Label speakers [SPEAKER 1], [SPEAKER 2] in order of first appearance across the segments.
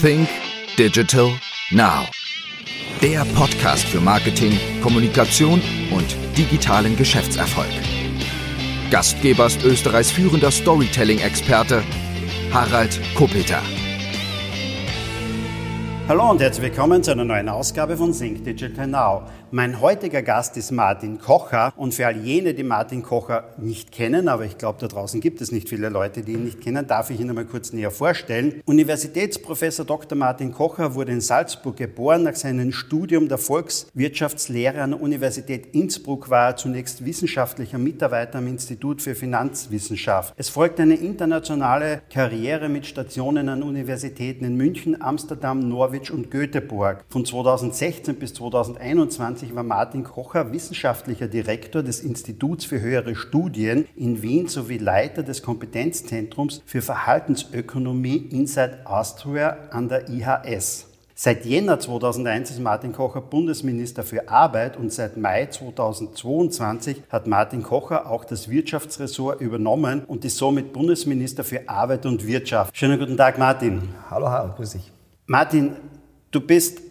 [SPEAKER 1] Think Digital Now. Der Podcast für Marketing, Kommunikation und digitalen Geschäftserfolg. Gastgeber ist Österreichs führender Storytelling-Experte Harald Kopeter.
[SPEAKER 2] Hallo und herzlich willkommen zu einer neuen Ausgabe von Think Digital Now. Mein heutiger Gast ist Martin Kocher und für all jene, die Martin Kocher nicht kennen, aber ich glaube, da draußen gibt es nicht viele Leute, die ihn nicht kennen, darf ich ihn einmal kurz näher vorstellen. Universitätsprofessor Dr. Martin Kocher wurde in Salzburg geboren. Nach seinem Studium der Volkswirtschaftslehre an der Universität Innsbruck war er zunächst wissenschaftlicher Mitarbeiter am Institut für Finanzwissenschaft. Es folgte eine internationale Karriere mit Stationen an Universitäten in München, Amsterdam, Norwich und Göteborg. Von 2016 bis 2021 1990 war Martin Kocher wissenschaftlicher Direktor des Instituts für höhere Studien in Wien sowie Leiter des Kompetenzzentrums für Verhaltensökonomie Inside Austria an der IHS. Seit Jänner 2001 ist Martin Kocher Bundesminister für Arbeit und seit Mai 2022 hat Martin Kocher auch das Wirtschaftsressort übernommen und ist somit Bundesminister für Arbeit und Wirtschaft. Schönen guten Tag, Martin.
[SPEAKER 3] Hallo, Harald, grüß dich.
[SPEAKER 2] Martin, du bist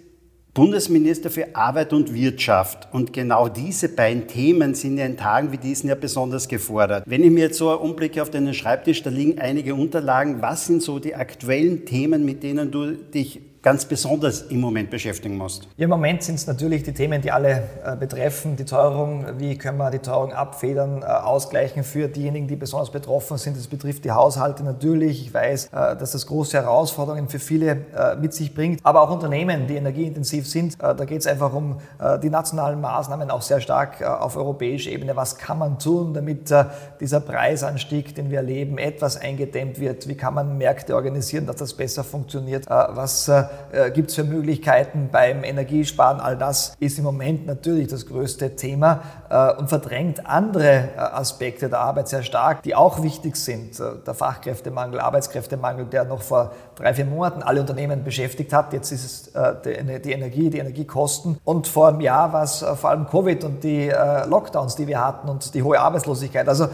[SPEAKER 2] Bundesminister für Arbeit und Wirtschaft. Und genau diese beiden Themen sind ja in Tagen wie diesen ja besonders gefordert. Wenn ich mir jetzt so umblicke auf deinen Schreibtisch, da liegen einige Unterlagen. Was sind so die aktuellen Themen, mit denen du dich ganz besonders im Moment beschäftigen musst?
[SPEAKER 3] Im Moment sind es natürlich die Themen, die alle äh, betreffen. Die Teuerung, wie können wir die Teuerung abfedern, äh, ausgleichen für diejenigen, die besonders betroffen sind. Das betrifft die Haushalte natürlich. Ich weiß, äh, dass das große Herausforderungen für viele äh, mit sich bringt. Aber auch Unternehmen, die energieintensiv sind. Äh, da geht es einfach um äh, die nationalen Maßnahmen, auch sehr stark auf europäischer Ebene. Was kann man tun, damit dieser Preisanstieg, den wir erleben, etwas eingedämmt wird? Wie kann man Märkte organisieren, dass das besser funktioniert? Was äh, gibt es für Möglichkeiten beim Energiesparen? All das ist im Moment natürlich das größte Thema äh, und verdrängt andere äh, Aspekte der Arbeit sehr stark, die auch wichtig sind. Der Fachkräftemangel, Arbeitskräftemangel, der noch vor drei, vier Monaten alle Unternehmen beschäftigt hat. Jetzt ist es die, Energie, die Energiekosten. Und vor einem Jahr war es vor allem Covid und die Lockdowns, die wir hatten und die hohe Arbeitslosigkeit. Also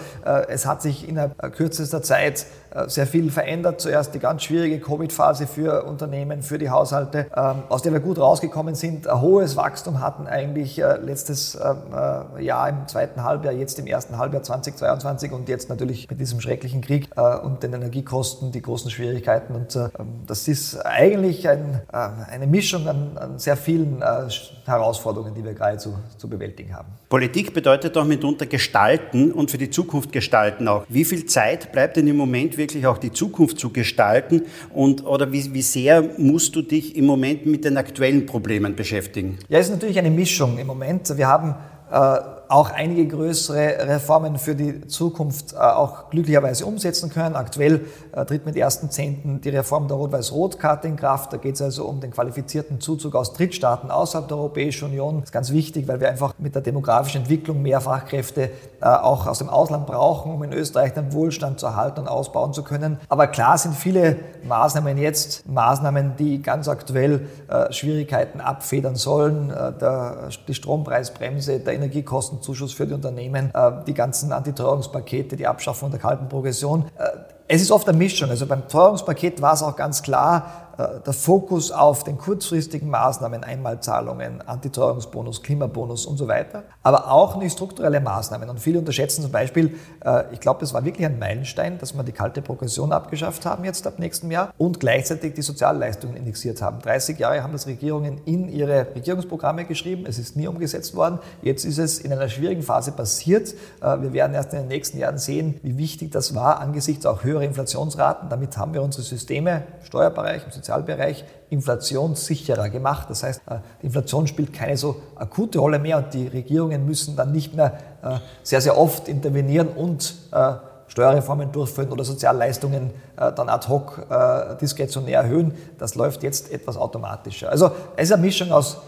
[SPEAKER 3] es hat sich innerhalb kürzester Zeit sehr viel verändert. Zuerst die ganz schwierige Covid-Phase für Unternehmen, für die Haushalte, ähm, aus der wir gut rausgekommen sind, ein hohes Wachstum hatten eigentlich äh, letztes ähm, äh, Jahr im zweiten Halbjahr, jetzt im ersten Halbjahr 2022 und jetzt natürlich mit diesem schrecklichen Krieg äh, und den Energiekosten, die großen Schwierigkeiten. Und das ist eigentlich ein, eine Mischung an, an sehr vielen Herausforderungen, die wir gerade zu, zu bewältigen haben.
[SPEAKER 2] Politik bedeutet doch mitunter gestalten und für die Zukunft gestalten auch. Wie viel Zeit bleibt denn im Moment wirklich auch die Zukunft zu gestalten und oder wie, wie sehr musst du dich im Moment mit den aktuellen Problemen beschäftigen?
[SPEAKER 3] Ja, es ist natürlich eine Mischung im Moment. Wir haben äh, auch einige größere Reformen für die Zukunft äh, auch glücklicherweise umsetzen können. Aktuell äh, tritt mit 1.10. die Reform der Rot-Weiß-Rot-Karte in Kraft. Da geht es also um den qualifizierten Zuzug aus Drittstaaten außerhalb der Europäischen Union. Das ist ganz wichtig, weil wir einfach mit der demografischen Entwicklung mehr Fachkräfte äh, auch aus dem Ausland brauchen, um in Österreich den Wohlstand zu erhalten und ausbauen zu können. Aber klar sind viele Maßnahmen jetzt Maßnahmen, die ganz aktuell Schwierigkeiten abfedern sollen. Der, die Strompreisbremse, der Energiekostenzuschuss für die Unternehmen, die ganzen Antiteuerungspakete, die Abschaffung der kalten Progression. Es ist oft eine Mischung. Also beim Teuerungspaket war es auch ganz klar, äh, der Fokus auf den kurzfristigen Maßnahmen, Einmalzahlungen, Antiteuerungsbonus, Klimabonus und so weiter, aber auch nicht strukturelle Maßnahmen. Und viele unterschätzen zum Beispiel, äh, ich glaube, es war wirklich ein Meilenstein, dass wir die kalte Progression abgeschafft haben jetzt ab nächstem Jahr und gleichzeitig die Sozialleistungen indexiert haben. 30 Jahre haben das Regierungen in ihre Regierungsprogramme geschrieben, es ist nie umgesetzt worden. Jetzt ist es in einer schwierigen Phase passiert. Äh, wir werden erst in den nächsten Jahren sehen, wie wichtig das war angesichts auch höherer Inflationsraten. Damit haben wir unsere Systeme, Steuerbereich, im Sozialbereich inflationssicherer gemacht. Das heißt, äh, die Inflation spielt keine so akute Rolle mehr und die Regierungen müssen dann nicht mehr äh, sehr, sehr oft intervenieren und äh, Steuerreformen durchführen oder Sozialleistungen dann ad hoc diskretionär erhöhen. Das läuft jetzt etwas automatischer. Also es ist eine Mischung aus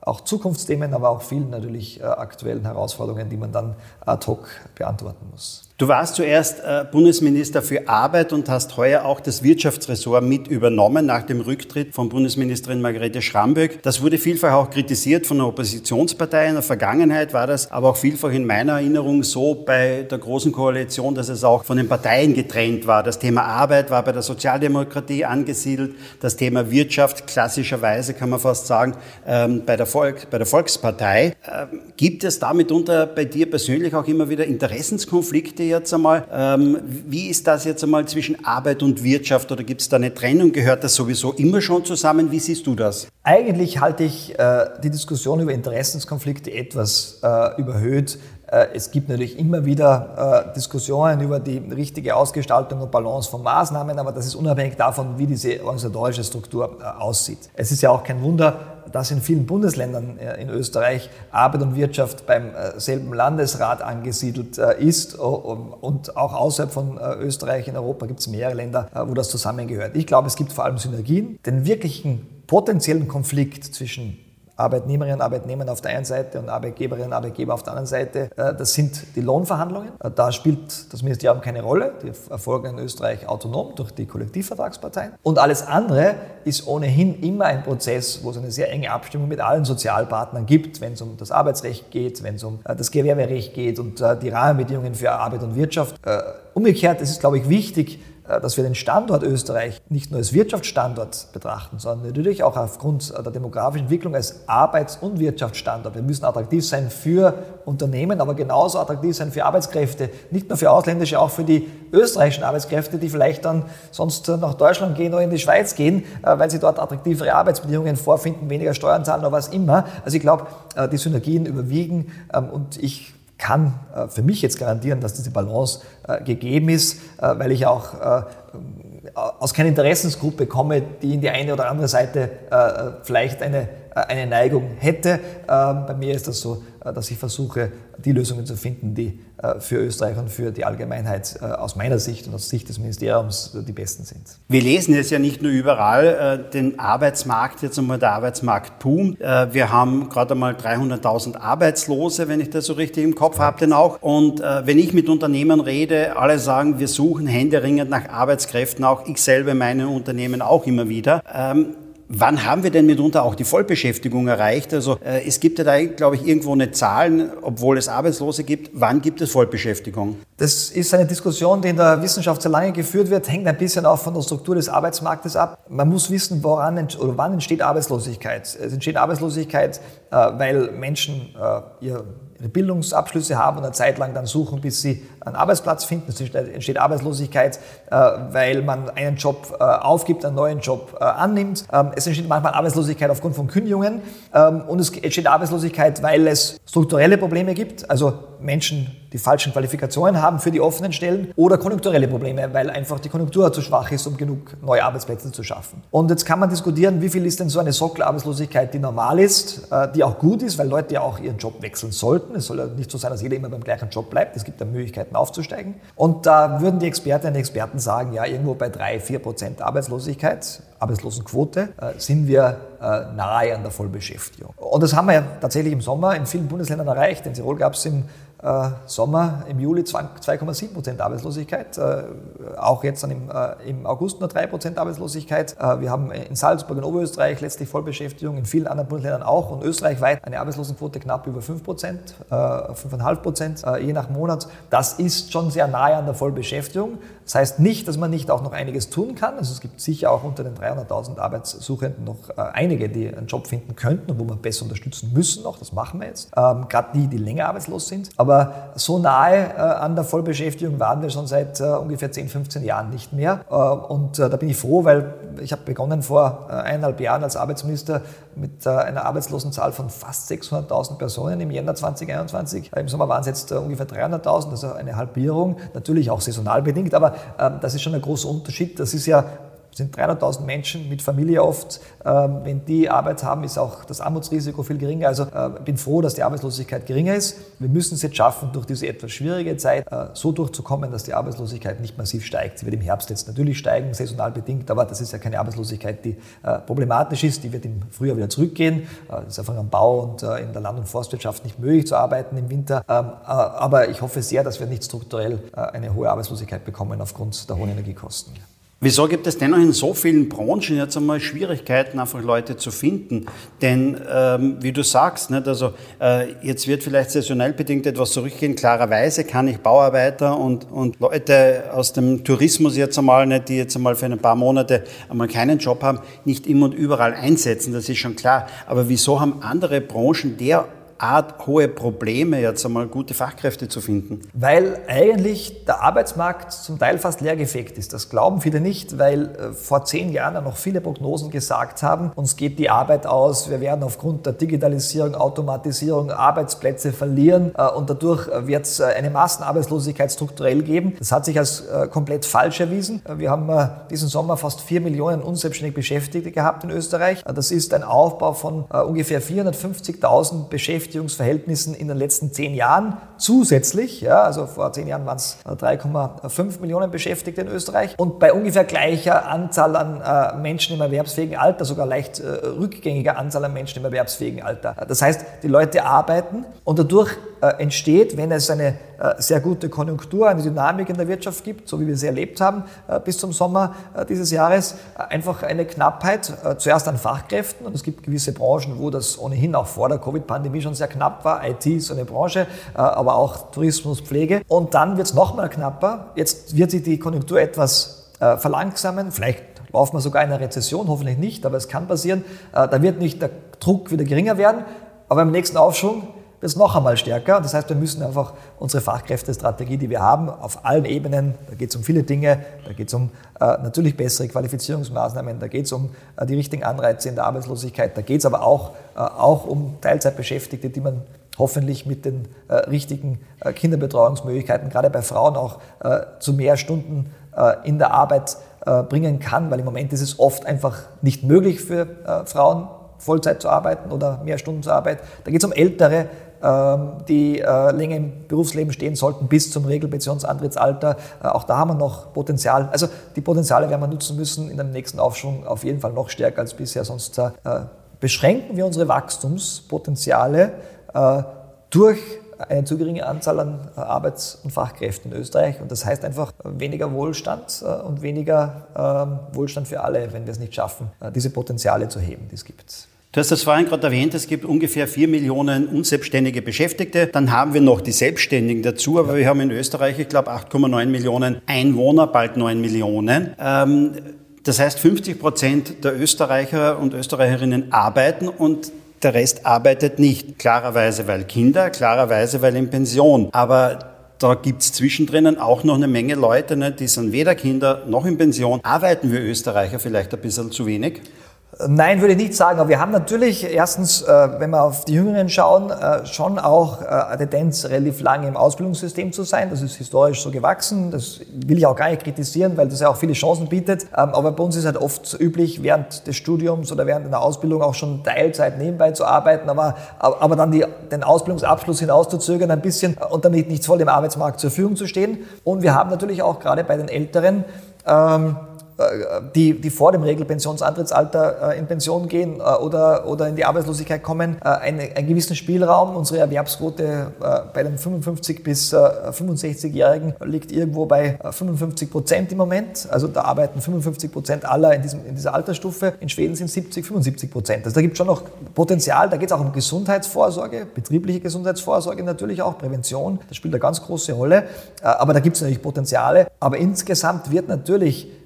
[SPEAKER 3] auch Zukunftsthemen, aber auch vielen natürlich aktuellen Herausforderungen, die man dann ad hoc beantworten muss.
[SPEAKER 2] Du warst zuerst äh, Bundesminister für Arbeit und hast heuer auch das Wirtschaftsressort mit übernommen nach dem Rücktritt von Bundesministerin Margarete Schramböck. Das wurde vielfach auch kritisiert von der Oppositionspartei. In der Vergangenheit war das aber auch vielfach in meiner Erinnerung so bei der Großen Koalition, dass es auch von den Parteien getrennt war. Das Thema Arbeit war bei der Sozialdemokratie angesiedelt, das Thema Wirtschaft klassischerweise kann man fast sagen ähm, bei, der Volk, bei der Volkspartei. Ähm, gibt es da mitunter bei dir persönlich auch immer wieder Interessenskonflikte jetzt einmal. Ähm, wie ist das jetzt einmal zwischen Arbeit und Wirtschaft oder gibt es da eine Trennung? Gehört das sowieso immer schon zusammen? Wie siehst du das?
[SPEAKER 3] Eigentlich halte ich äh, die Diskussion über Interessenskonflikte etwas äh, überhöht. Äh, es gibt natürlich immer wieder äh, Diskussionen über die richtige Ausgestaltung und Balance von Maßnahmen, aber das ist unabhängig davon, wie diese organisatorische Struktur äh, aussieht. Es ist ja auch kein Wunder, dass in vielen Bundesländern in Österreich Arbeit und Wirtschaft beim selben Landesrat angesiedelt ist und auch außerhalb von Österreich in Europa gibt es mehrere Länder, wo das zusammengehört. Ich glaube, es gibt vor allem Synergien. Den wirklichen potenziellen Konflikt zwischen Arbeitnehmerinnen und Arbeitnehmern auf der einen Seite und Arbeitgeberinnen und Arbeitgeber auf der anderen Seite. Äh, das sind die Lohnverhandlungen. Äh, da spielt das Ministerium keine Rolle. Die erfolgen in Österreich autonom durch die Kollektivvertragsparteien. Und alles andere ist ohnehin immer ein Prozess, wo es eine sehr enge Abstimmung mit allen Sozialpartnern gibt, wenn es um das Arbeitsrecht geht, wenn es um äh, das Gewerberecht geht und die Rahmenbedingungen für Arbeit und Wirtschaft. Umgekehrt ist es, glaube ich, wichtig, dass wir den Standort Österreich nicht nur als Wirtschaftsstandort betrachten, sondern natürlich auch aufgrund der demografischen Entwicklung als Arbeits- und Wirtschaftsstandort. Wir müssen attraktiv sein für Unternehmen, aber genauso attraktiv sein für Arbeitskräfte, nicht nur für ausländische, auch für die österreichischen Arbeitskräfte, die vielleicht dann sonst nach Deutschland gehen oder in die Schweiz gehen, äh, weil sie dort attraktivere Arbeitsbedingungen vorfinden, weniger Steuern zahlen oder was immer. Also ich glaube, äh, die Synergien überwiegen ähm, und ich kann äh, für mich jetzt garantieren, dass diese Balance äh, gegeben ist, äh, weil ich auch aus keiner Interessensgruppe komme, die in die eine oder andere Seite vielleicht eine, eine Neigung hätte. Ähm, bei mir ist das so, dass ich versuche, die Lösungen zu finden, die äh, für Österreich und für die Allgemeinheit äh, aus meiner Sicht und aus Sicht des Ministeriums die besten sind.
[SPEAKER 2] Wir lesen jetzt ja nicht nur überall äh, den Arbeitsmarkt, jetzt einmal der Arbeitsmarkt boomt. Wir haben gerade einmal 300.000 Arbeitslose, wenn ich das so richtig im Kopf habe, denn auch. Und wenn ich mit Unternehmen rede, alle sagen, wir suchen händeringend nach Arbeitskräften, auch ich selber meine Unternehmen auch immer wieder. Ähm, Wann haben wir denn mitunter auch die Vollbeschäftigung erreicht? Also äh, es gibt ja da, glaube ich, irgendwo eine Zahl, obwohl es Arbeitslose gibt. Wann gibt es Vollbeschäftigung?
[SPEAKER 3] Das ist eine Diskussion, die in der Wissenschaft sehr lange geführt wird, hängt ein bisschen auch von der Struktur des Arbeitsmarktes ab. Man muss wissen, woran oder wann entsteht Arbeitslosigkeit. Es entsteht Arbeitslosigkeit, äh, weil Menschen äh, ihr ihre Bildungsabschlüsse haben und eine Zeit lang dann suchen, bis sie einen Arbeitsplatz finden. Es entsteht Arbeitslosigkeit, äh, weil man einen Job äh, aufgibt, einen neuen Job äh, annimmt. Ähm, es entsteht manchmal Arbeitslosigkeit aufgrund von Kündigungen ähm, und es entsteht Arbeitslosigkeit, weil es strukturelle Probleme gibt, also Menschen die falschen Qualifikationen haben für die offenen Stellen oder konjunkturelle Probleme, weil einfach die Konjunktur zu schwach ist, um genug neue Arbeitsplätze zu schaffen. Und jetzt kann man diskutieren, wie viel ist denn so eine Sockelarbeitslosigkeit, die normal ist, äh, die auch gut ist, weil Leute ja auch ihren Job wechseln sollten. Es soll ja nicht so sein, dass jeder immer beim gleichen Job bleibt. Es gibt ja Möglichkeiten aufzusteigen. Und da würden die Expertinnen und Experten sagen, ja, irgendwo bei drei, vier Prozent Arbeitslosigkeit, Arbeitslosenquote, äh, sind wir äh, nahe an der Vollbeschäftigung. Und das haben wir ja tatsächlich im Sommer in vielen Bundesländern erreicht. In Tirol gab es im äh, Sommer, im Juli 2,7 Prozent Arbeitslosigkeit, äh, auch jetzt dann im, äh, August nur 3 Prozent Arbeitslosigkeit. Wir haben in Salzburg in Oberösterreich letztlich Vollbeschäftigung, in vielen anderen Bundesländern auch und österreichweit eine Arbeitslosenquote knapp über 5 Prozent, 5,5 Prozent, je nach Monat. Das ist schon sehr nahe an der Vollbeschäftigung. Das heißt nicht, dass man nicht auch noch einiges tun kann. Also es gibt sicher auch unter den 300.000 Arbeitssuchenden noch einige, die einen Job finden könnten und wo wir besser unterstützen müssen noch. Das machen wir jetzt. Ähm, Gerade die, die länger arbeitslos sind. Aber aber so nahe äh, an der Vollbeschäftigung waren wir schon seit äh, ungefähr 10, 15 Jahren nicht mehr. Äh, und da bin ich froh, weil ich habe begonnen vor eineinhalb Jahren als Arbeitsminister mit einer Arbeitslosenzahl von fast 600.000 Personen im Jänner 2021. Im Sommer waren es jetzt ungefähr 300.000, also eine Halbierung, natürlich auch saisonal bedingt, aber ähm, das ist schon ein großer Unterschied. Das ist ja sind 300.000 Menschen mit Familie oft. Ähm, wenn die Arbeit haben, ist auch das Armutsrisiko viel geringer. Also äh, bin froh, dass die Arbeitslosigkeit geringer ist. Wir müssen es jetzt schaffen, durch diese etwas schwierige Zeit äh, so durchzukommen, dass die Arbeitslosigkeit nicht massiv steigt. Sie wird im Herbst jetzt natürlich steigen, saisonal bedingt, aber das ist ja keine Arbeitslosigkeit, die äh, problematisch ist. Die wird im Frühjahr wieder zurückgehen. Das ist einfach am Bau und in der Land- und Forstwirtschaft nicht möglich zu arbeiten im Winter. Ähm, aber ich hoffe sehr, dass wir nicht strukturell eine hohe Arbeitslosigkeit bekommen aufgrund der hohen Energiekosten.
[SPEAKER 2] Wieso gibt es dennoch in so vielen Branchen jetzt einmal Schwierigkeiten, einfach Leute zu finden? Denn ähm, wie du sagst, nicht, also äh, jetzt wird vielleicht saisonell bedingt etwas zurückgehen. Klarerweise kann ich Bauarbeiter und, und Leute aus dem Tourismus jetzt einmal, nicht, die jetzt einmal für ein paar Monate einmal keinen Job haben, nicht immer und überall einsetzen. Das ist schon klar. Aber wieso haben andere Branchen der Art hohe Probleme, jetzt einmal gute Fachkräfte zu finden?
[SPEAKER 3] Weil eigentlich der Arbeitsmarkt zum Teil fast leergefegt ist. Das glauben viele nicht, weil äh, vor zehn Jahren noch viele Prognosen gesagt haben, uns geht die Arbeit aus, wir werden aufgrund der Digitalisierung, Automatisierung Arbeitsplätze verlieren äh, und dadurch wird es äh, eine Massenarbeitslosigkeit strukturell geben. Das hat sich als komplett falsch erwiesen. Wir haben diesen Sommer fast vier Millionen unselbstständig Beschäftigte gehabt in Österreich. Das ist ein Aufbau von ungefähr 450.000 Beschäftigten Beschäftigungsverhältnissen in den letzten zehn Jahren zusätzlich. Ja, also vor zehn Jahren waren es 3,5 Millionen Beschäftigte in Österreich und bei ungefähr gleicher Anzahl an äh, Menschen im erwerbsfähigen Alter, sogar leicht äh, rückgängiger Anzahl an Menschen im erwerbsfähigen Alter. Das heißt, die Leute arbeiten und dadurch äh, entsteht, wenn es eine sehr gute Konjunktur, eine Dynamik in der Wirtschaft gibt, so wie wir sie erlebt haben bis zum Sommer dieses Jahres, einfach eine Knappheit zuerst an Fachkräften und es gibt gewisse Branchen, wo das ohnehin auch vor der Covid-Pandemie schon sehr knapp war. IT ist so eine Branche, aber auch Tourismus, Pflege. Und dann wird es nochmal knapper. Jetzt wird sich die Konjunktur etwas verlangsamen, vielleicht laufen wir sogar in eine Rezession, hoffentlich nicht, aber es kann passieren. Da wird nicht der Druck wieder geringer werden, aber im nächsten Aufschwung wird es noch einmal stärker. Das heißt, wir müssen einfach unsere Fachkräftestrategie, die wir haben, auf allen Ebenen, da geht es um viele Dinge, da geht es um äh, natürlich bessere Qualifizierungsmaßnahmen, da geht es um äh, die richtigen Anreize in der Arbeitslosigkeit, da geht es aber auch, äh, auch um Teilzeitbeschäftigte, die man hoffentlich mit den äh, richtigen äh, Kinderbetreuungsmöglichkeiten, gerade bei Frauen auch äh, zu mehr Stunden in der Arbeit bringen kann, weil im Moment ist es oft einfach nicht möglich für Frauen, Vollzeit zu arbeiten oder mehr Stunden zu arbeiten. Da geht es um Ältere, die äh, länger im Berufsleben stehen sollten bis zum Regelpensionsantrittsalter. Äh, auch da haben wir noch Potenzial. Also die Potenziale werden wir nutzen müssen in dem nächsten Aufschwung auf jeden Fall noch stärker als bisher. Sonst äh, beschränken wir unsere Wachstumspotenziale durch eine zu geringe Anzahl an Arbeits- und Fachkräften in Österreich. Und das heißt einfach weniger Wohlstand und weniger ähm, Wohlstand für alle, wenn wir es nicht schaffen, diese Potenziale zu heben, die es gibt.
[SPEAKER 2] Du hast das vorhin gerade erwähnt, es gibt ungefähr vier Millionen unselbstständige Beschäftigte. Dann haben wir noch die Selbstständigen dazu, aber wir haben in Österreich, ich glaube, 8,9 Millionen Einwohner, bald 9 Millionen. Ähm, das heißt, 50 Prozent der Österreicher und Österreicherinnen arbeiten und der Rest arbeitet nicht. Klarerweise, weil Kinder, klarerweise, weil in Pension. Aber da gibt's zwischendrin auch noch eine Menge Leute, ne, die sind weder Kinder noch in Pension. Arbeiten wir Österreicher vielleicht ein bisschen zu wenig?
[SPEAKER 3] Nein, würde ich nicht sagen. Aber wir haben natürlich erstens, äh, wenn wir auf die Jüngeren schauen, äh, schon auch äh, eine Tendenz, relativ lange im Ausbildungssystem zu sein. Das ist historisch so gewachsen. Das will ich auch gar nicht kritisieren, weil das ja auch viele Chancen bietet. Ähm, aber bei uns ist halt oft üblich, während des Studiums oder während einer Ausbildung auch schon Teilzeit nebenbei zu arbeiten, aber, aber dann die, den Ausbildungsabschluss hinauszuzögern ein bisschen und damit nicht voll im Arbeitsmarkt zur Verfügung zu stehen. Und wir haben natürlich auch gerade bei den Älteren ähm, äh, die, die vor dem Regelpensionsantrittsalter äh, in Pension gehen äh, oder, oder in die Arbeitslosigkeit kommen, einen, einen gewissen Spielraum. Unsere Erwerbsquote bei den 55 bis 65-Jährigen liegt irgendwo bei 55 Prozent im Moment. Also da arbeiten 55 Prozent aller in, diesem, in dieser Altersstufe. In Schweden sind 70, 75 Prozent. Also da gibt es schon noch Potenzial. Da geht es auch um Gesundheitsvorsorge, betriebliche Gesundheitsvorsorge natürlich auch, Prävention. Das spielt eine ganz große Rolle. Aber da gibt es natürlich Potenziale. Aber insgesamt wird natürlich äh,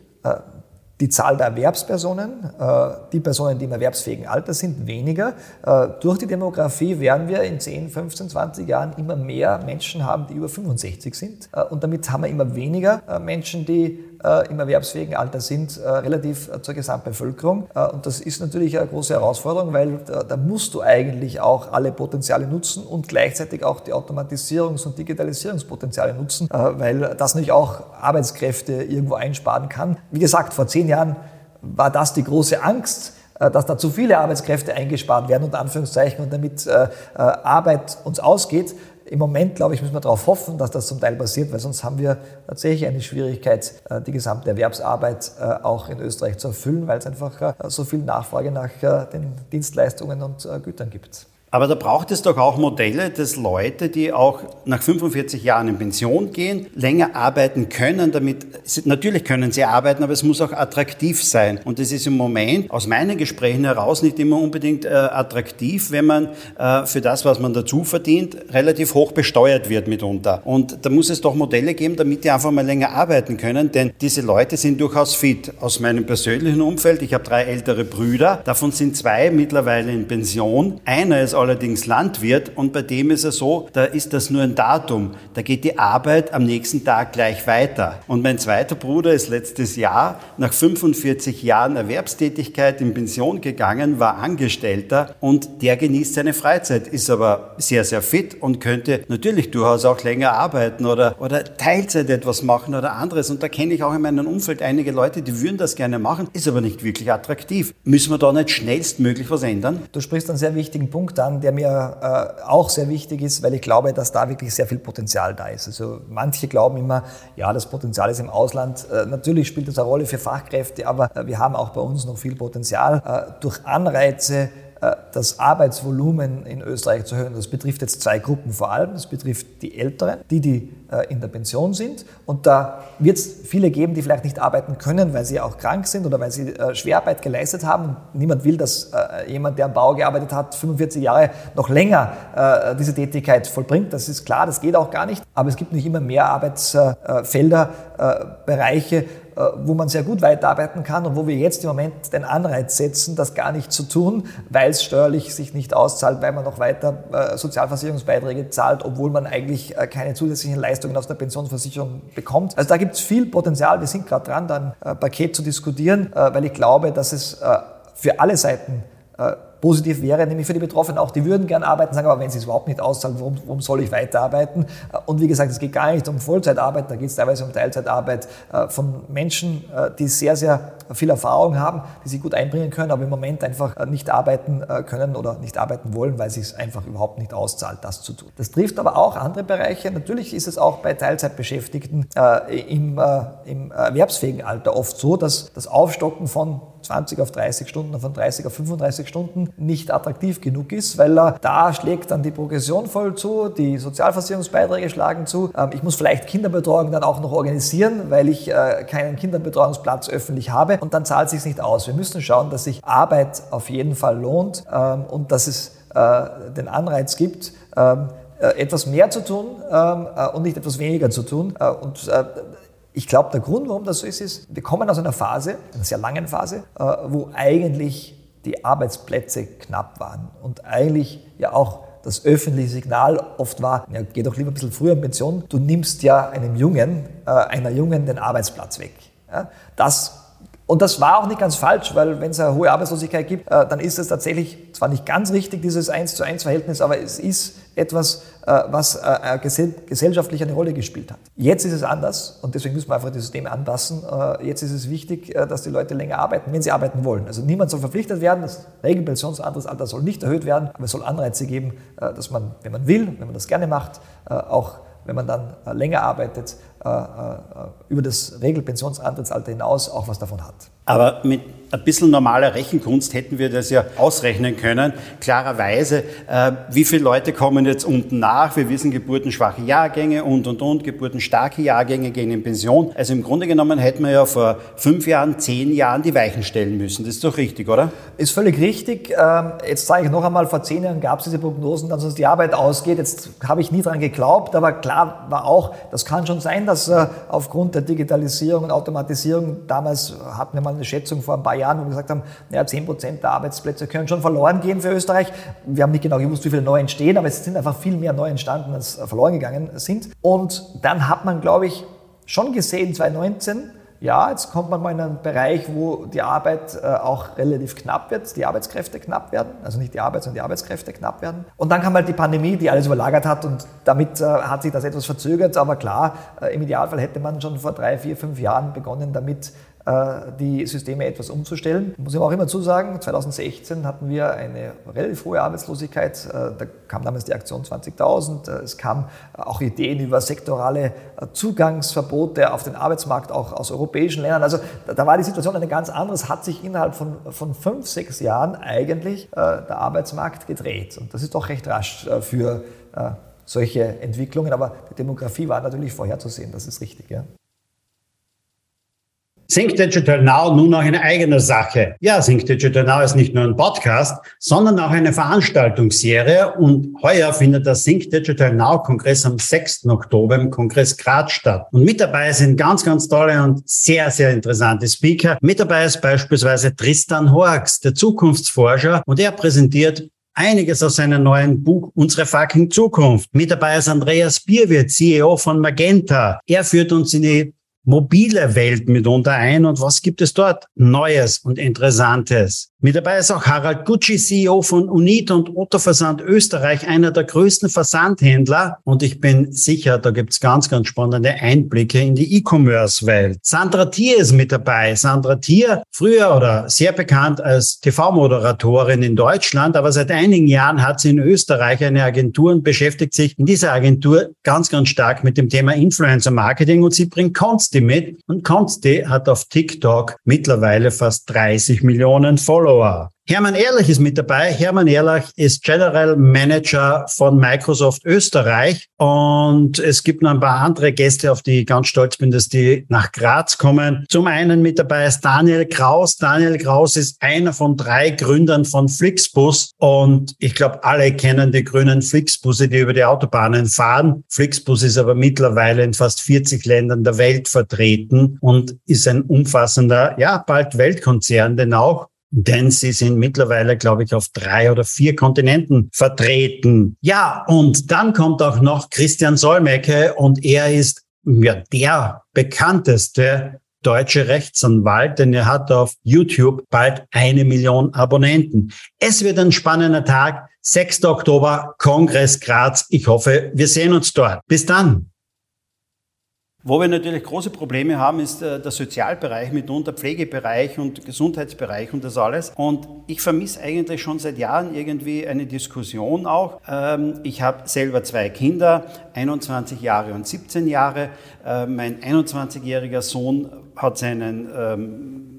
[SPEAKER 3] die Zahl der Erwerbspersonen, äh, die Personen, die im erwerbsfähigen Alter sind, weniger. Äh, durch die Demografie werden wir in 10, 15, 20 Jahren immer mehr Menschen haben, die über 65 sind. Und damit haben wir immer weniger Menschen, die äh, im erwerbsfähigen Alter sind, äh, relativ äh, zur Gesamtbevölkerung. Äh, und das ist natürlich eine große Herausforderung, weil da, da, musst du eigentlich auch alle Potenziale nutzen und gleichzeitig auch die Automatisierungs- und Digitalisierungspotenziale nutzen, äh, weil das natürlich auch Arbeitskräfte irgendwo einsparen kann. Wie gesagt, vor zehn Jahren war das die große Angst, äh, dass da zu viele Arbeitskräfte eingespart werden, unter Anführungszeichen, und damit äh, Arbeit uns ausgeht. Im Moment, glaube ich, müssen wir darauf hoffen, dass das zum Teil passiert, weil sonst haben wir tatsächlich eine Schwierigkeit, die gesamte Erwerbsarbeit auch in Österreich zu erfüllen, weil es einfach so viel Nachfrage nach den Dienstleistungen und Gütern gibt.
[SPEAKER 2] Aber da braucht es doch auch Modelle, dass Leute, die auch nach 45 Jahren in Pension gehen, länger arbeiten können. Damit natürlich können sie arbeiten, aber es muss auch attraktiv sein. Und das ist im Moment aus meinen Gesprächen heraus nicht immer unbedingt äh, attraktiv, wenn man äh, für das, was man dazu verdient, relativ hoch besteuert wird mitunter. Und da muss es doch Modelle geben, damit die einfach mal länger arbeiten können, denn diese Leute sind durchaus fit. Aus meinem persönlichen Umfeld, ich habe drei ältere Brüder, davon sind zwei mittlerweile in Pension. Einer ist allerdings Landwirt und bei dem ist es so, da ist das nur ein Datum. Da geht die Arbeit am nächsten Tag gleich weiter. Und mein zweiter Bruder ist letztes Jahr nach 45 Jahren Erwerbstätigkeit in Pension gegangen, war Angestellter und der genießt seine Freizeit, ist aber sehr, sehr fit und könnte natürlich durchaus auch länger arbeiten oder, oder Teilzeit etwas machen oder anderes. Und da kenne ich auch in meinem Umfeld einige Leute, die würden das gerne machen, ist aber nicht wirklich attraktiv. Müssen wir da nicht schnellstmöglich was ändern?
[SPEAKER 3] Du sprichst einen sehr wichtigen Punkt an an, der mir äh, auch sehr wichtig ist, weil ich glaube, dass da wirklich sehr viel Potenzial da ist. Also manche glauben immer, ja, das Potenzial ist im Ausland. Äh, natürlich spielt das eine Rolle für Fachkräfte, aber äh, wir haben auch bei uns noch viel Potenzial. Äh, durch Anreize, das Arbeitsvolumen in Österreich zu erhöhen. Das betrifft jetzt zwei Gruppen vor allem. Das betrifft die Älteren, die, die äh, in der Pension sind. Und da wird es viele geben, die vielleicht nicht arbeiten können, weil sie auch krank sind oder weil sie äh, Schwerarbeit geleistet haben. Niemand will, dass jemand, der am Bau gearbeitet hat, 45 Jahre noch länger diese Tätigkeit vollbringt. Das ist klar, das geht auch gar nicht. Aber es gibt nicht immer mehr Arbeitsfelder, Bereiche, äh, wo man sehr gut weiterarbeiten kann und wo wir jetzt im Moment den Anreiz setzen, das gar nicht zu tun, weil es steuerlich sich nicht auszahlt, weil man noch weiter äh, Sozialversicherungsbeiträge zahlt, obwohl man eigentlich äh, keine zusätzlichen Leistungen aus der Pensionsversicherung bekommt. Also da gibt es viel Potenzial. Wir sind gerade dran, da ein Paket zu diskutieren, weil ich glaube, dass es für alle Seiten positiv wäre, nämlich für die Betroffenen auch, die würden gern arbeiten, sagen aber, wenn sie es überhaupt nicht auszahlen, warum, warum soll ich weiterarbeiten? Und wie gesagt, es geht gar nicht um Vollzeitarbeit, da geht es teilweise um Teilzeitarbeit äh, von Menschen, äh, die sehr, sehr viel Erfahrung haben, die sich gut einbringen können, aber im Moment einfach äh, nicht arbeiten können oder nicht arbeiten wollen, weil es sich einfach überhaupt nicht auszahlt, das zu tun. Das trifft aber auch andere Bereiche. Natürlich ist es auch bei Teilzeitbeschäftigten im, im erwerbsfähigen Alter oft so, dass das Aufstocken von 20 auf 30 Stunden, von 30 auf 35 Stunden nicht attraktiv genug ist, weil er da schlägt dann die Progression voll zu, die Sozialversicherungsbeiträge schlagen zu. Ähm, ich muss vielleicht Kinderbetreuung dann auch noch organisieren, weil ich äh, keinen Kinderbetreuungsplatz öffentlich habe und dann zahlt es sich nicht aus. Wir müssen schauen, dass sich Arbeit auf jeden Fall lohnt ähm, und dass es äh, den Anreiz gibt, ähm, äh, etwas mehr zu tun und nicht etwas weniger zu tun. Und ich glaube, der Grund, warum das so ist, ist, wir kommen aus einer Phase, einer sehr langen Phase, wo eigentlich die Arbeitsplätze knapp waren und eigentlich ja auch das öffentliche Signal oft war, ja, geh doch lieber ein bisschen früher in Pension, du nimmst ja einem Jungen, äh, einer Jungen den Arbeitsplatz weg. Das und das war auch nicht ganz falsch, weil wenn es eine hohe Arbeitslosigkeit gibt, äh, dann ist es tatsächlich zwar nicht ganz richtig, dieses 1 zu 1 Verhältnis, aber es ist etwas, äh, was äh, gesellschaftlich eine Rolle gespielt hat. Jetzt ist es anders und deswegen müssen wir einfach das System anpassen. Jetzt ist es wichtig, dass die Leute länger arbeiten, wenn sie arbeiten wollen. Also niemand soll verpflichtet werden, das Regelpensionsalter soll nicht erhöht werden, aber es soll Anreize geben, dass man, wenn man will, wenn man das gerne macht, auch wenn man dann länger arbeitet, über das Regelpensionsantrittsalter hinaus auch was davon hat.
[SPEAKER 2] Aber mit ein bisschen normaler Rechenkunst hätten wir das ja ausrechnen können. Klarerweise, äh, wie viele Leute kommen jetzt unten nach? Wir wissen geburtenschwache Jahrgänge und, und, und. Geburtenstarke Jahrgänge gehen in Pension. Also im Grunde genommen hätten wir ja vor fünf Jahren, zehn Jahren die Weichen stellen müssen. Das ist doch richtig, oder?
[SPEAKER 3] Ist völlig richtig. Ähm, jetzt sage ich noch einmal, vor zehn Jahren gab es diese Prognosen, dass uns die Arbeit ausgeht. Jetzt habe ich nie dran geglaubt, aber klar war auch, das kann schon sein, dass äh, aufgrund der Digitalisierung und Automatisierung, damals hatten wir mal eine Schätzung vor ein paar Jahren, Jahren, wo wir gesagt haben, naja, 10 Prozent der Arbeitsplätze können schon verloren gehen für Österreich. Wir haben nicht genau gewusst, wie viele neu entstehen, aber es sind einfach viel mehr neu entstanden, als verloren gegangen sind. Und dann hat man, glaube ich, schon gesehen, 2019, Ja, jetzt kommt man mal in einen Bereich, wo die Arbeit äh, auch relativ knapp wird, die Arbeitskräfte knapp werden, also nicht die Arbeit, sondern die Arbeitskräfte knapp werden. Und dann kam halt die Pandemie, die alles überlagert hat und damit äh, hat sich das etwas verzögert. Aber klar, äh, im Idealfall hätte man schon vor drei, vier, fünf Jahren begonnen, damit die Systeme etwas umzustellen. Muss ich auch immer zusagen, 2016 hatten wir eine relativ hohe Arbeitslosigkeit. Äh, da kam damals die Aktion 20.000. Äh, es kamen auch Ideen über sektorale Zugangsverbote auf den Arbeitsmarkt, auch aus europäischen Ländern. Also da war die Situation eine ganz andere. Es hat sich innerhalb von, von fünf, sechs Jahren eigentlich der Arbeitsmarkt gedreht. Und das ist doch recht rasch für solche Entwicklungen. Aber die Demografie war natürlich vorherzusehen, das ist richtig. Ja.
[SPEAKER 2] Sync Digital Now nun auch eine eigene Sache. Ja, Sync Digital Now ist nicht nur ein Podcast, sondern auch eine Veranstaltungsserie und heuer findet der Sync Digital Now Kongress am 6. Oktober im Kongress Graz statt. Und mit dabei sind ganz, ganz tolle und sehr, sehr interessante Speaker. Mit dabei ist beispielsweise Tristan Horks, der Zukunftsforscher und er präsentiert einiges aus seinem neuen Buch Unsere fucking Zukunft. Mit dabei ist Andreas Bierwirt, CEO von Magenta. Er führt uns in die mobile Welt mitunter ein und was gibt es dort Neues und Interessantes? Mit dabei ist auch Harald Gucci, CEO von Unit und Otto Versand Österreich, einer der größten Versandhändler. Und ich bin sicher, da gibt's ganz, ganz spannende Einblicke in die E-Commerce-Welt. Sandra Thier ist mit dabei. Sandra Thier, früher oder sehr bekannt als TV-Moderatorin in Deutschland, aber seit einigen Jahren hat sie in Österreich eine Agentur und beschäftigt sich in dieser Agentur ganz, ganz stark mit dem Thema Influencer-Marketing und sie bringt Consti mit. Und Consti hat auf TikTok mittlerweile fast 30 Millionen Follower. Follower. Hermann Ehrlich ist mit dabei. Hermann Ehrlich ist General Manager von Microsoft Österreich. Und es gibt noch ein paar andere Gäste, auf die ich ganz stolz bin, dass die nach Graz kommen. Zum einen mit dabei ist Daniel Kraus. Daniel Kraus ist einer von drei Gründern von Flixbus. Und ich glaube, alle kennen die grünen Flixbusse, die über die Autobahnen fahren. Flixbus ist aber mittlerweile in fast 40 Ländern der Welt vertreten und ist ein umfassender, ja, bald Weltkonzern, denn auch denn sie sind mittlerweile, glaube ich, auf drei oder vier Kontinenten vertreten. Ja, und dann kommt auch noch Christian Solmecke und er ist ja der bekannteste deutsche Rechtsanwalt, denn er hat auf YouTube bald eine Million Abonnenten. Es wird ein spannender Tag. 6. Oktober, Kongress Graz. Ich hoffe, wir sehen uns dort. Bis dann. Wo wir natürlich große Probleme haben, ist äh, der Sozialbereich, mitunter Pflegebereich und Gesundheitsbereich und das alles. Und ich vermisse eigentlich schon seit Jahren irgendwie eine Diskussion auch. Ähm, ich habe selber zwei Kinder, 21 Jahre und 17 Jahre. Äh, mein 21-jähriger Sohn hat seinen ähm,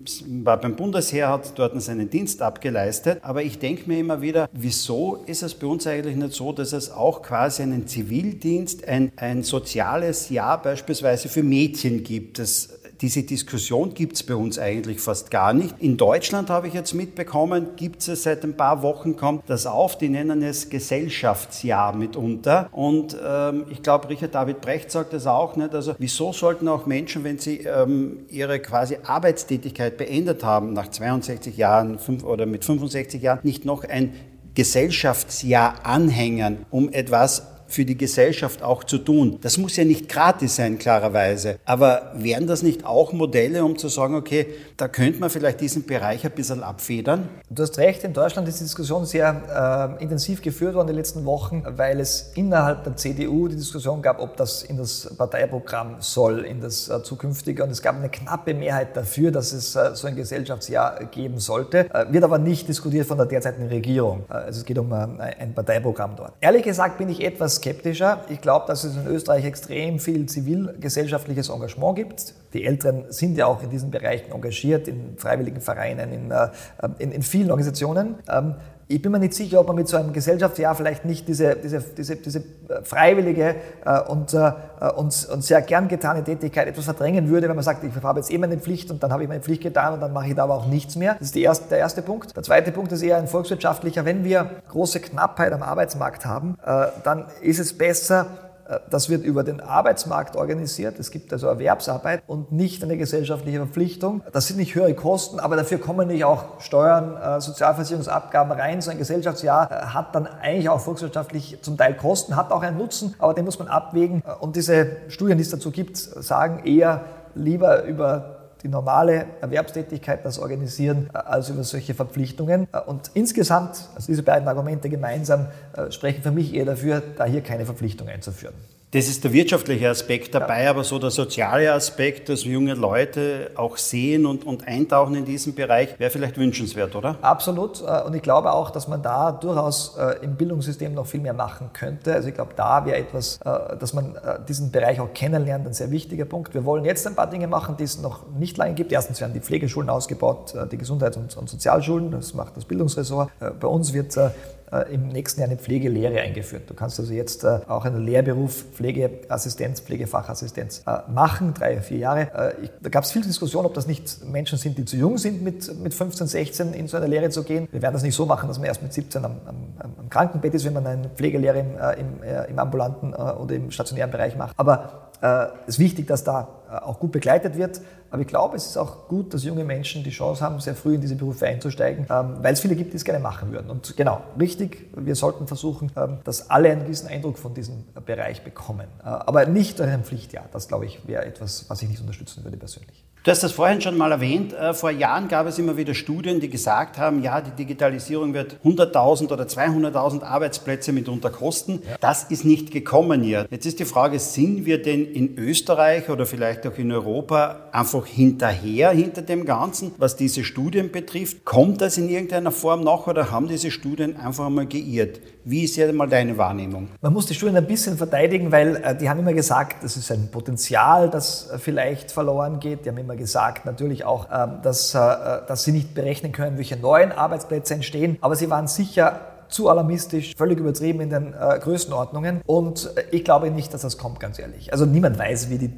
[SPEAKER 2] war beim Bundesheer, hat dort seinen Dienst abgeleistet. Aber ich denke mir immer wieder, wieso ist es bei uns eigentlich nicht so, dass es auch quasi einen Zivildienst, ein, ein soziales Jahr beispielsweise für Mädchen gibt? Das diese Diskussion gibt es bei uns eigentlich fast gar nicht. In Deutschland habe ich jetzt mitbekommen, gibt es seit ein paar Wochen, kommt das auf, die nennen es Gesellschaftsjahr mitunter. Und ähm, ich glaube, Richard David Brecht sagt das auch nicht. Also wieso sollten auch Menschen, wenn sie ähm, ihre quasi Arbeitstätigkeit beendet haben, nach 62 Jahren fünf, oder mit 65 Jahren, nicht noch ein Gesellschaftsjahr anhängen, um etwas für die Gesellschaft auch zu tun. Das muss ja nicht gratis sein, klarerweise. Aber wären das nicht auch Modelle, um zu sagen, okay, da könnte man vielleicht diesen Bereich ein bisschen abfedern?
[SPEAKER 3] Du hast recht, in Deutschland ist die Diskussion sehr äh, intensiv geführt worden in den letzten Wochen, weil es innerhalb der CDU die Diskussion gab, ob das in das Parteiprogramm soll, in das äh, zukünftige. Und es gab eine knappe Mehrheit dafür, dass es äh, so ein Gesellschaftsjahr geben sollte. Äh, wird aber nicht diskutiert von der derzeitigen Regierung. Äh, also es geht um äh, ein Parteiprogramm dort. Ehrlich gesagt bin ich etwas skeptischer. Ich glaube, dass es in Österreich extrem viel zivilgesellschaftliches Engagement gibt. Die Älteren sind ja auch in diesen Bereichen engagiert, in freiwilligen Vereinen, in, äh, in, in vielen Organisationen. Ich bin mir nicht sicher, ob man mit so einem Gesellschaftsjahr vielleicht nicht diese, diese, diese, diese äh, freiwillige äh, und, äh, und, und sehr gern getane Tätigkeit etwas verdrängen würde, wenn man sagt, ich habe jetzt eh meine Pflicht und dann habe ich meine Pflicht getan und dann mache ich da aber auch nichts mehr. Das ist erste, der erste Punkt. Der zweite Punkt ist eher ein volkswirtschaftlicher. Wenn wir große Knappheit am Arbeitsmarkt haben, dann ist es besser, das wird über den Arbeitsmarkt organisiert. Es gibt also Erwerbsarbeit und nicht eine gesellschaftliche Verpflichtung. Das sind nicht höhere Kosten, aber dafür kommen nicht auch Steuern, äh, Sozialversicherungsabgaben rein. So ein Gesellschaftsjahr äh, hat dann eigentlich auch volkswirtschaftlich zum Teil Kosten, hat auch einen Nutzen, aber den muss man abwägen. Und diese Studien, die es dazu gibt, sagen eher lieber über die normale Erwerbstätigkeit, das Organisieren, als über solche Verpflichtungen. Und insgesamt, also diese beiden Argumente gemeinsam, sprechen für mich eher dafür, da hier keine Verpflichtung einzuführen.
[SPEAKER 2] Das ist der wirtschaftliche Aspekt dabei, ja. aber so der soziale Aspekt, dass junge Leute auch sehen und, und eintauchen in diesen Bereich, wäre vielleicht wünschenswert, oder?
[SPEAKER 3] Absolut. Äh, und ich glaube auch, dass man da durchaus äh, im Bildungssystem noch viel mehr machen könnte. Also ich glaube, da wäre etwas, äh, dass man diesen Bereich auch kennenlernt, ein sehr wichtiger Punkt. Wir wollen jetzt ein paar Dinge machen, die es noch nicht lange gibt. Erstens werden die Pflegeschulen ausgebaut, die Gesundheits- und Sozialschulen, das macht das Bildungsressort. Bei uns wird im nächsten Jahr eine Pflegelehre eingeführt. Du kannst also jetzt äh, auch einen Lehrberuf Pflegeassistenz, Pflegefachassistenz äh, machen, drei, vier Jahre. Da gab es viel Diskussion, ob das nicht Menschen sind, die zu jung sind, mit, mit 15, 16 in so eine Lehre zu gehen. Wir werden das nicht so machen, dass man erst mit 17 am, am, am Krankenbett ist, wenn man eine Pflegelehre im, im, im ambulanten oder im stationären Bereich macht. Aber es ist wichtig, dass da auch gut begleitet wird. Aber ich glaube, es ist auch gut, dass junge Menschen die Chance haben, sehr früh in diese Berufe einzusteigen, ähm, weil es viele gibt, die es gerne machen würden. Und genau, richtig, wir sollten versuchen, ähm, dass alle einen gewissen Eindruck von diesem Bereich bekommen. Äh, aber nicht durch ein Pflichtjahr. Das, glaube ich, wäre etwas, was ich nicht unterstützen würde persönlich.
[SPEAKER 2] Du hast das vorhin schon mal erwähnt. Äh, vor Jahren gab es immer wieder Studien, die gesagt haben, ja, die Digitalisierung wird 100.000 oder 200.000 Arbeitsplätze mitunter kosten. Ja. Das ist nicht gekommen hier. Jetzt ist die Frage, sind wir denn in Österreich oder vielleicht auch in Europa einfach hinterher hinter dem Ganzen, was diese Studien betrifft? Kommt das in irgendeiner Form noch oder haben diese Studien einfach einmal geirrt? Wie ist ja mal deine Wahrnehmung?
[SPEAKER 3] Man muss die Studien ein bisschen verteidigen, weil äh, die haben immer gesagt, das ist ein Potenzial, das äh, vielleicht verloren geht. Die haben immer immer gesagt, natürlich auch, ähm, dass, äh, dass sie nicht berechnen können, welche neuen Arbeitsplätze entstehen, aber sie waren sicher zu alarmistisch, völlig übertrieben in den äh, Größenordnungen. Und äh, ich glaube nicht, dass das kommt, ganz ehrlich. Also niemand weiß, wie die,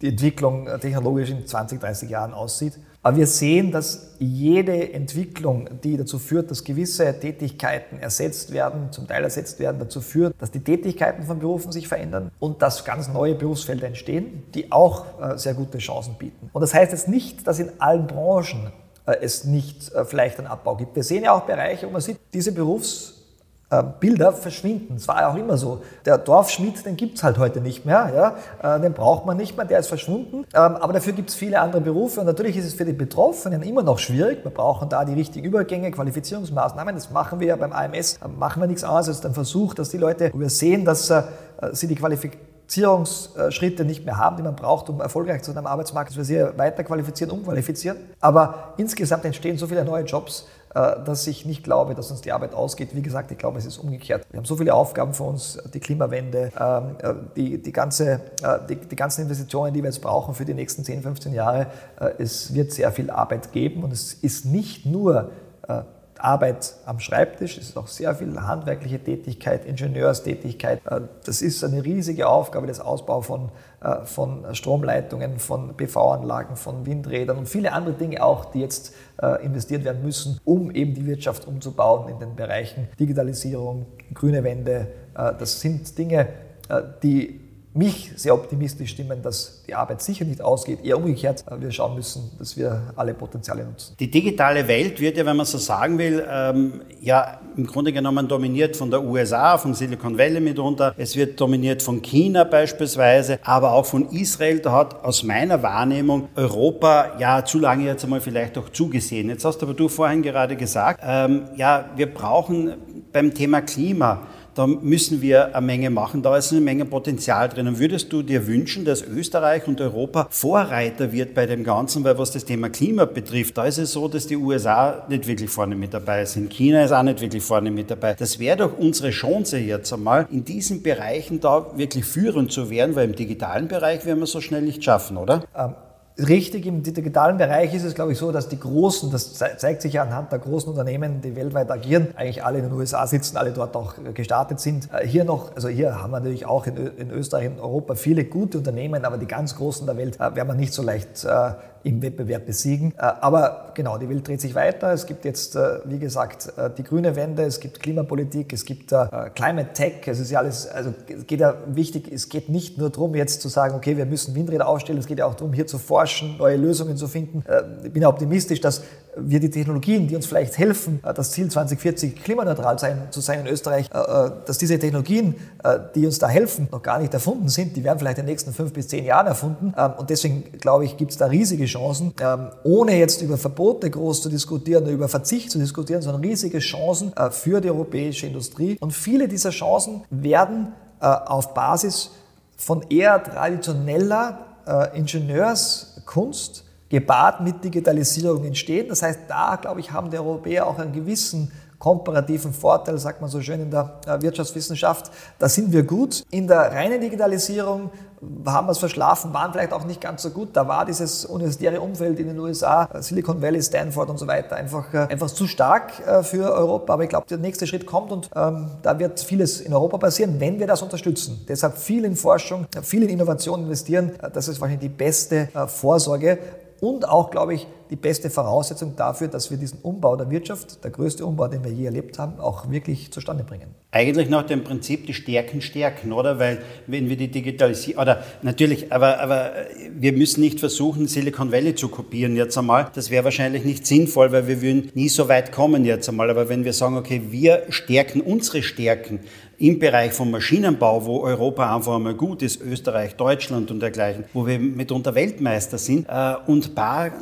[SPEAKER 3] die Entwicklung technologisch in 20, 30 Jahren aussieht. Aber wir sehen, dass jede Entwicklung, die dazu führt, dass gewisse Tätigkeiten ersetzt werden, zum Teil ersetzt werden, dazu führt, dass die Tätigkeiten von Berufen sich verändern und dass ganz neue Berufsfelder entstehen, die auch äh, sehr gute Chancen bieten. Und das heißt jetzt nicht, dass in allen Branchen äh, es nicht äh, vielleicht einen Abbau gibt. Wir sehen ja auch Bereiche, wo man sieht, diese Berufs äh, Bilder verschwinden. Es war ja auch immer so. Der Dorfschmied, den gibt es halt heute nicht mehr. Ja? Äh, den braucht man nicht mehr, der ist verschwunden. Ähm, aber dafür gibt es viele andere Berufe und natürlich ist es für die Betroffenen immer noch schwierig. Wir brauchen da die richtigen Übergänge, Qualifizierungsmaßnahmen. Das machen wir ja beim AMS, äh, machen wir nichts anderes als den Versuch, dass die Leute, wo wir sehen, dass sie die Qualifizierungsschritte nicht mehr haben, die man braucht, um erfolgreich zu sein am Arbeitsmarkt, dass wir sie weiter qualifizieren, umqualifizieren. Aber insgesamt entstehen so viele neue Jobs, äh, dass ich nicht glaube, dass uns die Arbeit ausgeht. Wie gesagt, ich glaube, es ist umgekehrt. Wir haben so viele Aufgaben vor uns, die Klimawende, ähm, äh, die, die, ganze, äh, die, die ganzen Investitionen, die wir jetzt brauchen für die nächsten 10, 15 Jahre. Es wird sehr viel Arbeit geben und es ist nicht nur Arbeit am Schreibtisch, es ist auch sehr viel handwerkliche Tätigkeit, Ingenieurstätigkeit. Äh, das ist eine riesige Aufgabe, das Ausbau von, äh, von Stromleitungen, von PV-Anlagen, von Windrädern und viele andere Dinge auch, die jetzt äh, investiert werden müssen, um eben die Wirtschaft umzubauen in den Bereichen Digitalisierung, grüne Wende. Das sind Dinge, die mich sehr optimistisch stimmen, dass die Arbeit sicher nicht ausgeht. Eher umgekehrt, wir schauen müssen, dass wir alle Potenziale nutzen.
[SPEAKER 2] Die digitale Welt wird ja, wenn man so sagen will, ähm, ja im Grunde genommen dominiert von der USA, von Silicon Valley mitunter. Es wird dominiert von China beispielsweise, aber auch von Israel. Da hat aus meiner Wahrnehmung Europa ja zu lange jetzt einmal vielleicht auch zugesehen. Jetzt hast aber du vorhin gerade gesagt, ähm, ja, wir brauchen beim Thema Klima da müssen wir eine Menge machen, da ist eine Menge Potenzial drin. Und würdest du dir wünschen, dass Österreich und Europa Vorreiter wird bei dem Ganzen, weil was das Thema Klima betrifft, da ist es so, dass die USA nicht wirklich vorne mit dabei sind. China ist auch nicht wirklich vorne mit dabei. Das wäre doch unsere Chance jetzt einmal, in diesen Bereichen da wirklich führend zu werden, weil im digitalen Bereich werden wir so schnell nicht schaffen, oder?
[SPEAKER 3] Ähm Richtig, im digitalen Bereich ist es, glaube ich, so, dass die großen, das zeigt sich ja anhand der großen Unternehmen, die weltweit agieren, eigentlich alle in den USA sitzen, alle dort auch gestartet sind. Äh, hier noch, also hier haben wir natürlich auch in, Österreich und Europa viele gute Unternehmen, aber die ganz großen der Welt äh, werden wir nicht so leicht äh, im Wettbewerb besiegen. Äh, aber genau, die Welt dreht sich weiter. Es gibt jetzt, äh, wie gesagt, äh, die grüne Wende, es gibt Klimapolitik, es gibt Climate Tech. Es ist ja alles, also es geht ja wichtig, es geht nicht nur darum, jetzt zu sagen, okay, wir müssen Windräder aufstellen, es geht ja auch darum, hier zu forschen forschen, neue Lösungen zu finden. Äh, ich bin optimistisch, dass wir die Technologien, die uns vielleicht helfen, äh, das Ziel 2040 klimaneutral sein, zu sein in Österreich, äh, äh, dass diese Technologien, die uns da helfen, noch gar nicht erfunden sind. Die werden vielleicht in den nächsten fünf bis zehn Jahren erfunden. Ähm, und deswegen, glaube ich, gibt es da riesige Chancen, ähm, ohne jetzt über Verbote groß zu diskutieren, über Verzicht zu diskutieren, sondern riesige Chancen für die europäische Industrie. Und viele dieser Chancen werden auf Basis von eher traditioneller Ingenieurskunst, gepaart mit Digitalisierung entstehen. Das heißt, da, glaube ich, haben die Europäer auch einen gewissen komparativen Vorteil, sagt man so schön in der äh, Wirtschaftswissenschaft. Da sind wir gut. In der reinen Digitalisierung haben wir es verschlafen, waren vielleicht auch nicht ganz so gut. Da war dieses universitäre Umfeld in den USA, äh, Silicon Valley, Stanford und so weiter, einfach, äh, einfach zu stark für Europa. Aber ich glaube, der nächste Schritt kommt und ähm, da wird vieles in Europa passieren, wenn wir das unterstützen. Deshalb viel in Forschung, viel in Innovation investieren. Das ist wahrscheinlich die beste Vorsorge und auch, glaube ich, die beste Voraussetzung dafür, dass wir diesen Umbau der Wirtschaft, der größte Umbau, den wir je erlebt haben, auch wirklich zustande bringen.
[SPEAKER 2] Eigentlich nach dem Prinzip die Stärken stärken, oder? Weil wenn wir die Digitalisierung, oder natürlich, aber, aber wir müssen nicht versuchen, Silicon Valley zu kopieren jetzt einmal. Das wäre wahrscheinlich nicht sinnvoll, weil wir würden nie so weit kommen jetzt einmal. Aber wenn wir sagen, okay, wir stärken unsere Stärken, im Bereich vom Maschinenbau, wo Europa einfach einmal gut ist, Österreich, Deutschland und dergleichen, wo wir mitunter Weltmeister sind, äh, und paar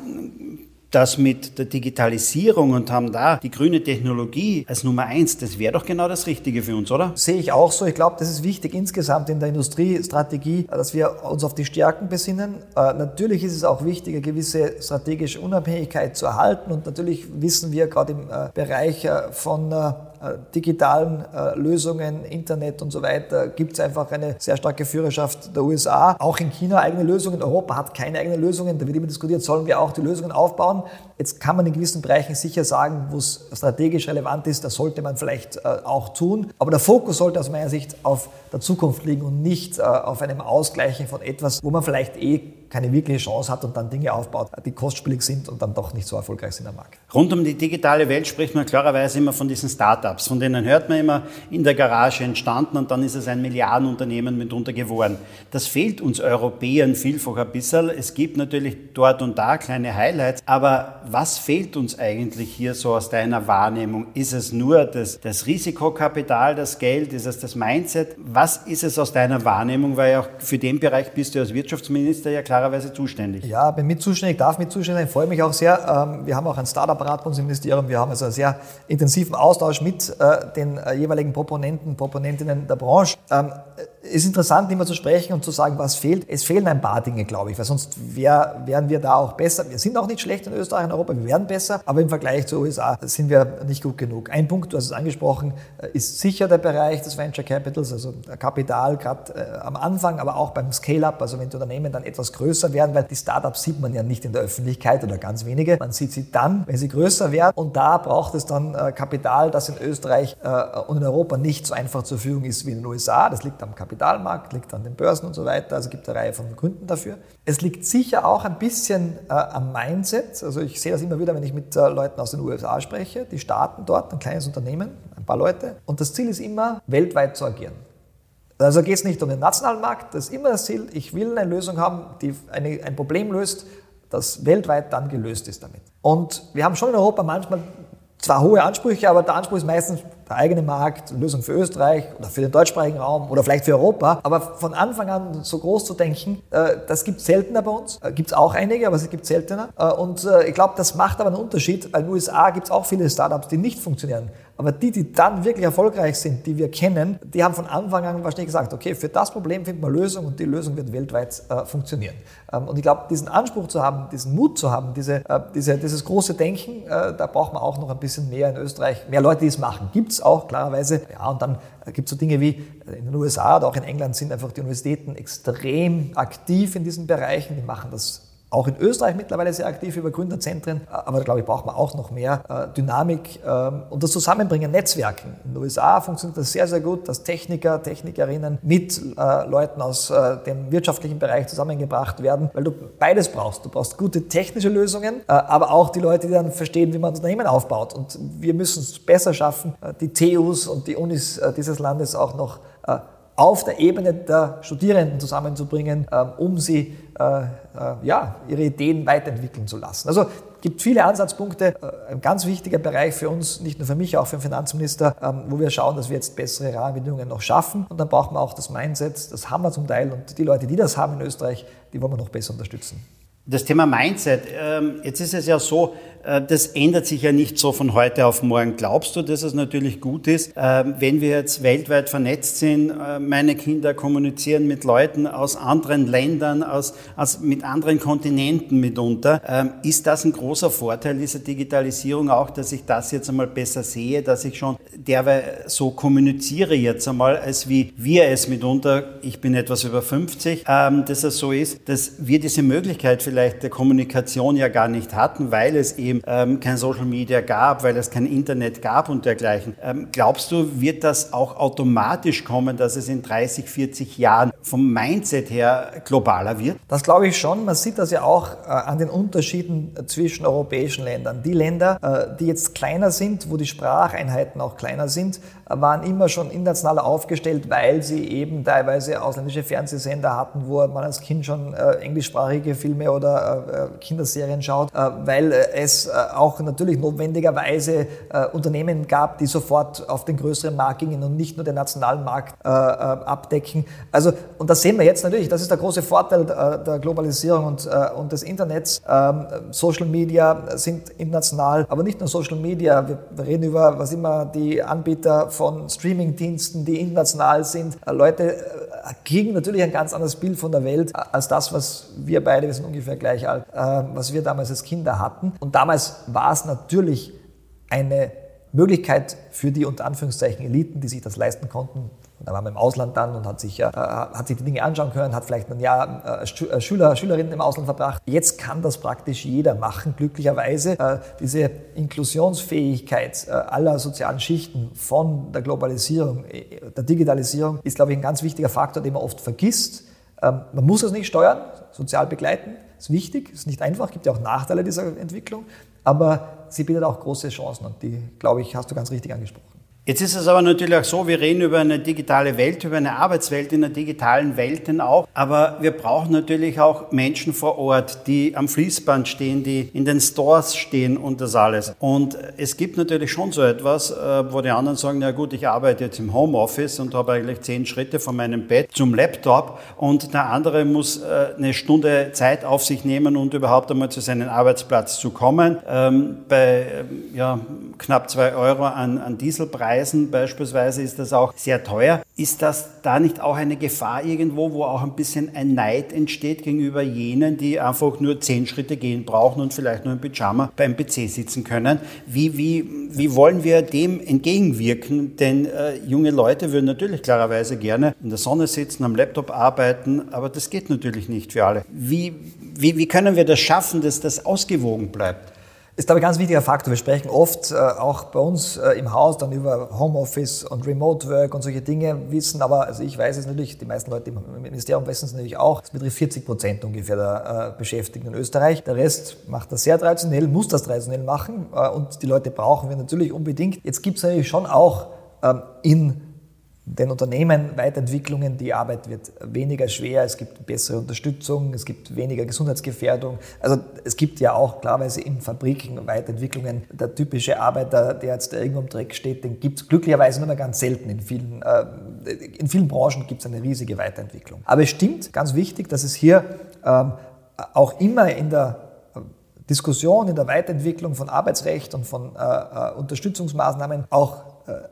[SPEAKER 2] das mit der Digitalisierung und haben da die grüne Technologie als Nummer eins, das wäre doch genau das Richtige für uns, oder?
[SPEAKER 3] Sehe ich auch so. Ich glaube, das ist wichtig insgesamt in der Industriestrategie, dass wir uns auf die Stärken besinnen. Äh, natürlich ist es auch wichtig, eine gewisse strategische Unabhängigkeit zu erhalten und natürlich wissen wir gerade im äh, Bereich äh, von äh, digitalen äh, Lösungen, Internet und so weiter, gibt es einfach eine sehr starke Führerschaft der USA. Auch in China eigene Lösungen. Europa hat keine eigenen Lösungen. Da wird immer diskutiert, sollen wir auch die Lösungen aufbauen. Jetzt kann man in gewissen Bereichen sicher sagen, wo es strategisch relevant ist, das sollte man vielleicht äh, auch tun. Aber der Fokus sollte aus meiner Sicht auf der Zukunft liegen und nicht auf einem Ausgleichen von etwas, wo man vielleicht eh keine wirkliche Chance hat und dann Dinge aufbaut, die kostspielig sind und dann doch nicht so erfolgreich sind am Markt.
[SPEAKER 2] Rund um die digitale Welt spricht man klarerweise immer von diesen Startups, von denen hört man immer in der Garage entstanden und dann ist es ein Milliardenunternehmen mitunter geworden. Das fehlt uns Europäern vielfach ein bisschen. Es gibt natürlich dort und da kleine Highlights, aber was fehlt uns eigentlich hier so aus deiner Wahrnehmung? Ist es nur das, das Risikokapital, das Geld? Ist es das Mindset? Was ist es aus deiner Wahrnehmung? Weil auch für den Bereich bist du als Wirtschaftsminister ja klar klarerweise zuständig.
[SPEAKER 3] Ja, bin mit zuständig, darf mit zuständig sein, freue mich auch sehr. Ähm, wir haben auch ein Startup-Rat bei uns im Ministerium. Wir haben also einen sehr intensiven Austausch mit äh, den äh, jeweiligen Proponenten, Proponentinnen der Branche. Es ist interessant, immer zu sprechen und zu sagen, was fehlt. Es fehlen ein paar Dinge, glaube ich, weil sonst wär, wären wir da auch besser. Wir sind auch nicht schlecht in Österreich und Europa, wir werden besser, aber im Vergleich zu USA sind wir nicht gut genug. Ein Punkt, du hast es angesprochen, äh, ist sicher der Bereich des Venture Capitals, also Kapital, gerade äh, am Anfang, aber auch beim Scale-up, also wenn die Unternehmen dann etwas größer werden, weil die Startups sieht man ja nicht in der Öffentlichkeit oder ganz wenige. Man sieht sie dann, wenn sie größer werden und da braucht es dann äh, Kapital, das in Österreich äh, und in Europa nicht so einfach zur Verfügung ist wie in den USA. Das liegt am Kapital Kapitalmarkt, liegt an den Börsen und so weiter. Also gibt eine Reihe von Gründen dafür. Es liegt sicher auch ein bisschen äh, am Mindset. Also ich sehe das immer wieder, wenn ich mit äh, Leuten aus den USA spreche. Die starten dort, ein kleines Unternehmen, ein paar Leute. Und das Ziel ist immer, weltweit zu agieren. Also geht es nicht um den nationalen Markt, das ist immer das Ziel. Ich will eine Lösung haben, die eine, ein Problem löst, das weltweit dann gelöst ist damit. Und wir haben schon in Europa manchmal zwar hohe Ansprüche, aber der Anspruch ist meistens der eigene Markt, Lösung für Österreich oder für den deutschsprachigen Raum oder vielleicht für Europa. Aber von Anfang an so groß zu denken, äh, das gibt es seltener bei uns. Äh, gibt es auch einige, aber es gibt seltener. Äh, und ich glaube, das macht aber einen Unterschied. Weil in den USA gibt es auch viele Startups, die nicht funktionieren. Aber die, die dann wirklich erfolgreich sind, die wir kennen, die haben von Anfang an wahrscheinlich gesagt, okay, für das Problem finden wir Lösung und die Lösung wird weltweit äh, funktionieren. Ähm, und ich glaube, diesen Anspruch zu haben, diesen Mut zu haben, diese, äh, diese, dieses große Denken, äh, da braucht man auch noch ein bisschen mehr in Österreich, mehr Leute, die es machen. Gibt es auch, klarerweise. Ja, und dann äh, gibt es so Dinge wie äh, in den USA oder auch in England sind einfach die Universitäten extrem aktiv in diesen Bereichen. Die machen das auch in Österreich mittlerweile sehr aktiv über Gründerzentren, aber da glaube ich, braucht man auch noch mehr äh, Dynamik ähm, und das Zusammenbringen, Netzwerken. In den USA funktioniert das sehr, sehr gut, dass Techniker, Technikerinnen mit äh, Leuten aus äh, dem wirtschaftlichen Bereich zusammengebracht werden, weil du beides brauchst. Du brauchst gute technische Lösungen, aber auch die Leute, die dann verstehen, wie man Unternehmen aufbaut. Und wir müssen es besser schaffen, die TUs und die Unis dieses Landes auch noch auf der Ebene der Studierenden zusammenzubringen, ähm, um sie äh, äh, ja, ihre Ideen weiterentwickeln zu lassen. Also gibt viele Ansatzpunkte. Äh, ein ganz wichtiger Bereich für uns, nicht nur für mich, auch für den Finanzminister, ähm, wo wir schauen, dass wir jetzt bessere Rahmenbedingungen noch schaffen. Und dann brauchen wir auch das Mindset, das haben wir zum Teil. Und die Leute, die das haben in Österreich, die wollen wir noch besser unterstützen.
[SPEAKER 2] Das Thema Mindset, ähm, jetzt ist es ja so, äh, das ändert sich ja nicht so von heute auf morgen. Glaubst du, dass es natürlich gut ist, äh, wenn wir jetzt weltweit vernetzt sind, äh, meine Kinder kommunizieren mit Leuten aus anderen Ländern, aus, aus, mit anderen Kontinenten mitunter? Ähm, ist das ein großer Vorteil dieser Digitalisierung auch, dass ich das jetzt einmal besser sehe, dass ich schon derweil so kommuniziere jetzt einmal, als wie wir es mitunter, ich bin etwas über 50, ähm, dass es so ist, dass wir diese Möglichkeit vielleicht vielleicht der Kommunikation ja gar nicht hatten, weil es eben ähm, kein Social Media gab, weil es kein Internet gab und dergleichen. Ähm, glaubst du, wird das auch automatisch kommen, dass es in 30, 40 Jahren vom Mindset her globaler wird?
[SPEAKER 3] Das glaube ich schon. Man sieht das ja auch äh, an den Unterschieden zwischen europäischen Ländern. Die Länder, äh, die jetzt kleiner sind, wo die Spracheinheiten auch kleiner sind, waren immer schon international aufgestellt, weil sie eben teilweise ausländische Fernsehsender hatten, wo man als Kind schon äh, englischsprachige Filme oder oder äh, Kinderserien schaut, äh, weil es äh, auch natürlich notwendigerweise Unternehmen gab, die sofort auf den größeren Markt gingen und nicht nur den nationalen Markt abdecken. Also, und das sehen wir jetzt natürlich, das ist der große Vorteil der Globalisierung und, und des Internets. Ähm, Social Media sind international, aber nicht nur Social Media. Wir reden über, was immer, die Anbieter von Streamingdiensten, die international sind. Leute kriegen natürlich ein ganz anderes Bild von der Welt als das, was wir beide, wir sind ungefähr gleich alt, äh, was wir damals als Kinder hatten. Und damals war es natürlich eine Möglichkeit für die unter Anführungszeichen Eliten, die sich das leisten konnten. Da war man im Ausland dann und hat sich, äh, hat sich die Dinge anschauen können, hat vielleicht ein Jahr äh, äh, Schüler, Schülerinnen im Ausland verbracht. Jetzt kann das praktisch jeder machen, glücklicherweise. Äh, diese Inklusionsfähigkeit äh, aller sozialen Schichten von der Globalisierung, äh, der Digitalisierung ist, glaube ich, ein ganz wichtiger Faktor, den man oft vergisst. Ähm, man muss es nicht steuern, sozial begleiten, ist wichtig, ist nicht einfach, gibt ja auch Nachteile dieser Entwicklung, aber sie bietet auch große Chancen und die, glaube ich, hast du ganz richtig angesprochen.
[SPEAKER 2] Jetzt ist es aber natürlich auch so, wir reden über eine digitale Welt, über eine Arbeitswelt in der digitalen Welt denn auch. Aber wir brauchen natürlich auch Menschen vor Ort, die am Fließband stehen, die in den Stores stehen und das alles. Und es gibt natürlich schon so etwas, äh, wo die anderen sagen, na gut, ich arbeite jetzt im Homeoffice und habe eigentlich zehn Schritte von meinem Bett zum Laptop und der andere muss äh, eine Stunde Zeit auf sich nehmen und überhaupt einmal zu seinem Arbeitsplatz zu kommen. Ähm, bei ähm, ja, knapp zwei Euro an, an Dieselpreis Reisen beispielsweise ist das auch sehr teuer. Ist das da nicht auch eine Gefahr irgendwo, wo auch ein bisschen ein Neid entsteht gegenüber jenen, die einfach nur zehn Schritte gehen brauchen und vielleicht nur im Pyjama beim PC sitzen können? Wie, wie, wie wollen wir dem entgegenwirken? Denn äh, junge Leute würden natürlich klarerweise gerne in der Sonne sitzen, am Laptop arbeiten, aber das geht natürlich nicht für alle. Wie, wie, wie können wir das schaffen, dass das ausgewogen bleibt?
[SPEAKER 3] Ist, glaube ein ganz wichtiger Faktor. Wir sprechen oft äh, auch bei uns äh, im Haus dann über Homeoffice und Remote Work und solche Dinge, wissen aber, also ich weiß es natürlich, die meisten Leute im Ministerium wissen es natürlich auch, es betrifft 40 Prozent ungefähr der äh, Beschäftigten in Österreich. Der Rest macht das sehr traditionell, muss das traditionell machen äh, und die Leute brauchen wir natürlich unbedingt. Jetzt gibt es natürlich schon auch ähm, in den Unternehmen Weiterentwicklungen, die Arbeit wird weniger schwer, es gibt bessere Unterstützung, es gibt weniger Gesundheitsgefährdung. Also es gibt ja auch klarweise in Fabriken Weiterentwicklungen. Der typische Arbeiter, der jetzt irgendwo im Dreck steht, den gibt es glücklicherweise nur mehr ganz selten. In vielen, äh, in vielen Branchen gibt es eine riesige Weiterentwicklung. Aber es stimmt, ganz wichtig, dass es hier ähm, auch immer in der Diskussion, in der Weiterentwicklung von Arbeitsrecht und von äh, äh Unterstützungsmaßnahmen auch äh,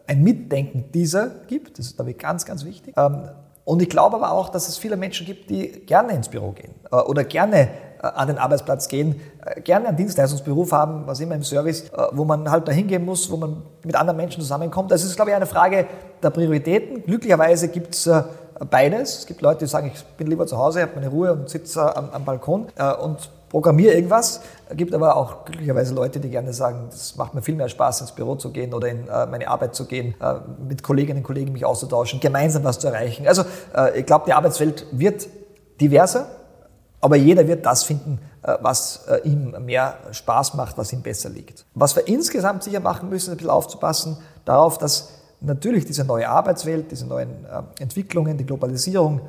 [SPEAKER 3] ein Mitdenken dieser gibt. Das ist, glaube ich, ganz, ganz wichtig. Ähm, und ich glaube aber auch, dass es viele Menschen gibt, die gerne ins Büro gehen äh, oder gerne äh, an den Arbeitsplatz gehen, gerne einen Dienstleistungsberuf haben, was immer im Service, wo man halt dahin gehen muss, wo man mit anderen Menschen zusammenkommt. Das ist, glaube ich, eine Frage der Prioritäten. Glücklicherweise gibt es beides. Es gibt Leute, die sagen, ich bin lieber zu Hause, habe meine Ruhe und sitze am, am Balkon und programmiere irgendwas. Gibt aber auch glücklicherweise Leute, die gerne sagen, es macht mir viel mehr Spaß, ins Büro zu gehen oder in äh, meine Arbeit zu gehen, äh, mit Kolleginnen und Kollegen mich auszutauschen, gemeinsam was zu erreichen. Also äh, ich glaube, die Arbeitswelt wird diverser, aber jeder wird das finden, äh, was äh, ihm mehr Spaß macht, was ihm besser liegt. Was wir insgesamt sicher machen müssen, ist ein bisschen aufzupassen darauf, dass natürlich diese neue Arbeitswelt, diese neuen äh, Entwicklungen, die Globalisierung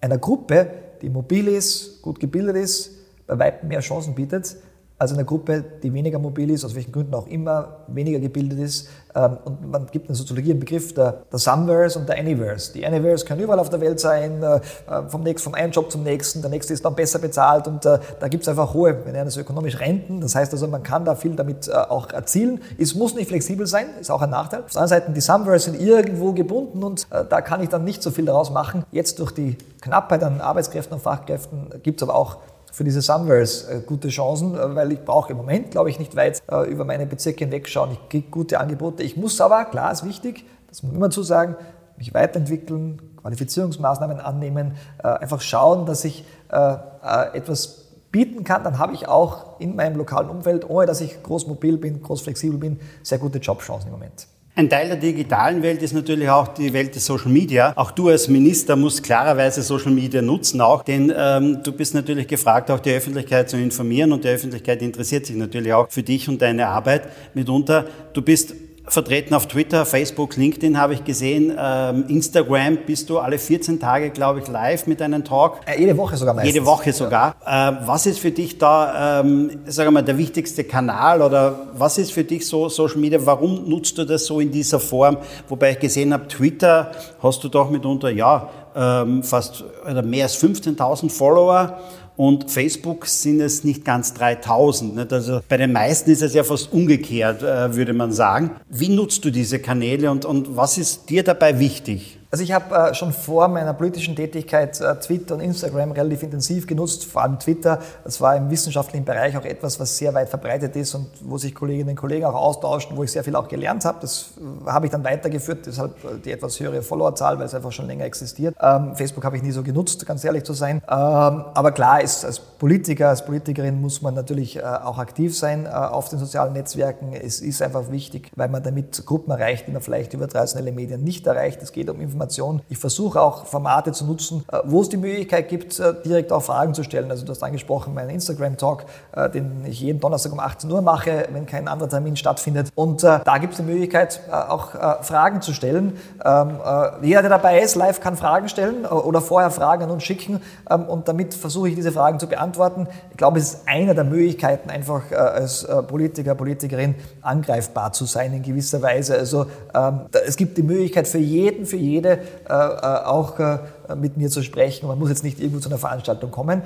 [SPEAKER 3] einer Gruppe, die mobil ist, gut gebildet ist, bei weitem mehr Chancen bietet, als eine Gruppe, die weniger mobil ist, aus welchen Gründen auch immer, weniger gebildet ist. Ähm, und man gibt in der Soziologie einen Begriff der, der Someverse und der Anyverse. Die Anyverse können überall auf der Welt sein, äh, vom, nächsten, vom einen Job zum nächsten, der nächste ist dann besser bezahlt und äh, da gibt es einfach hohe, wir nennen das ökonomisch Renten. Das heißt also, man kann da viel damit äh, auch erzielen. Es muss nicht flexibel sein, ist auch ein Nachteil. Auf der anderen Seite, die Someverse sind irgendwo gebunden und da kann ich dann nicht so viel daraus machen. Jetzt durch die Knappheit an Arbeitskräften und Fachkräften gibt es aber auch für diese Sunwares äh, gute Chancen, äh, weil ich brauche im Moment, glaube ich, nicht weit äh, über meine Bezirke hinwegschauen. Ich kriege gute Angebote. Ich muss aber, klar ist wichtig, das muss man immer zu sagen, mich weiterentwickeln, Qualifizierungsmaßnahmen annehmen, einfach schauen, dass ich etwas bieten kann, dann habe ich auch in meinem lokalen Umfeld, ohne dass ich groß mobil bin, groß flexibel bin, sehr gute Jobchancen im Moment.
[SPEAKER 2] Ein Teil der digitalen Welt ist natürlich auch die Welt des Social Media. Auch du als Minister musst klarerweise Social Media nutzen, auch, denn ähm, du bist natürlich gefragt, auch die Öffentlichkeit zu informieren und die Öffentlichkeit interessiert sich natürlich auch für dich und deine Arbeit mitunter. Du bist vertreten auf Twitter, Facebook, LinkedIn habe ich gesehen. Ähm, Instagram bist du alle 14 Tage, glaube ich, live mit einem Talk.
[SPEAKER 3] Äh, jede Woche sogar meistens.
[SPEAKER 2] Jede Woche sogar. Ja. Äh, was ist für dich da, ähm, sagen wir mal, der wichtigste Kanal oder was ist für dich so Social Media? Warum nutzt du das so in dieser Form? Wobei ich gesehen habe, Twitter hast du doch mitunter, ja, ähm, fast oder mehr als 15.000 Follower und Facebook sind es nicht ganz 3000. Nicht? Also bei den meisten ist es ja fast umgekehrt, äh, würde man sagen. Wie nutzt du diese Kanäle und, und was ist dir dabei wichtig?
[SPEAKER 3] Also ich habe äh, schon vor meiner politischen Tätigkeit äh, Twitter und Instagram relativ intensiv genutzt, vor allem Twitter. Das war im wissenschaftlichen Bereich auch etwas, was sehr weit verbreitet ist und wo sich Kolleginnen und Kollegen auch austauschen, wo ich sehr viel auch gelernt habe. Das äh, habe ich dann weitergeführt, deshalb äh, die etwas höhere Followerzahl, weil es einfach schon länger existiert. Ähm, Facebook habe ich nie so genutzt, ganz ehrlich zu sein. Ähm, aber klar, ist, als Politiker, als Politikerin muss man natürlich äh, auch aktiv sein äh, auf den sozialen Netzwerken. Es ist einfach wichtig, weil man damit Gruppen erreicht, die man vielleicht über traditionelle Medien nicht erreicht. Es geht um Informationen Information. Ich versuche auch Formate zu nutzen, äh, wo es die Möglichkeit gibt, äh, direkt auch Fragen zu stellen. Also du hast angesprochen, meinen Instagram-Talk, äh, den ich jeden Donnerstag um 18 Uhr mache, wenn kein anderer Termin stattfindet. Und da gibt es die Möglichkeit, auch Fragen zu stellen. Ähm, jeder, der dabei ist, live kann Fragen stellen oder vorher Fragen an uns schicken. Ähm, und damit versuche ich, diese Fragen zu beantworten. Ich glaube, es ist eine der Möglichkeiten, einfach als Politiker, Politikerin angreifbar zu sein in gewisser Weise. Also ähm, es gibt die Möglichkeit für jeden, für jede, äh, äh, auch äh, mit mir zu sprechen. Man muss jetzt nicht irgendwo zu einer Veranstaltung kommen,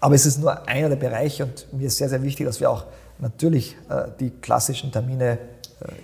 [SPEAKER 3] aber es ist nur einer der Bereiche und mir ist sehr, sehr wichtig, dass wir auch natürlich die klassischen Termine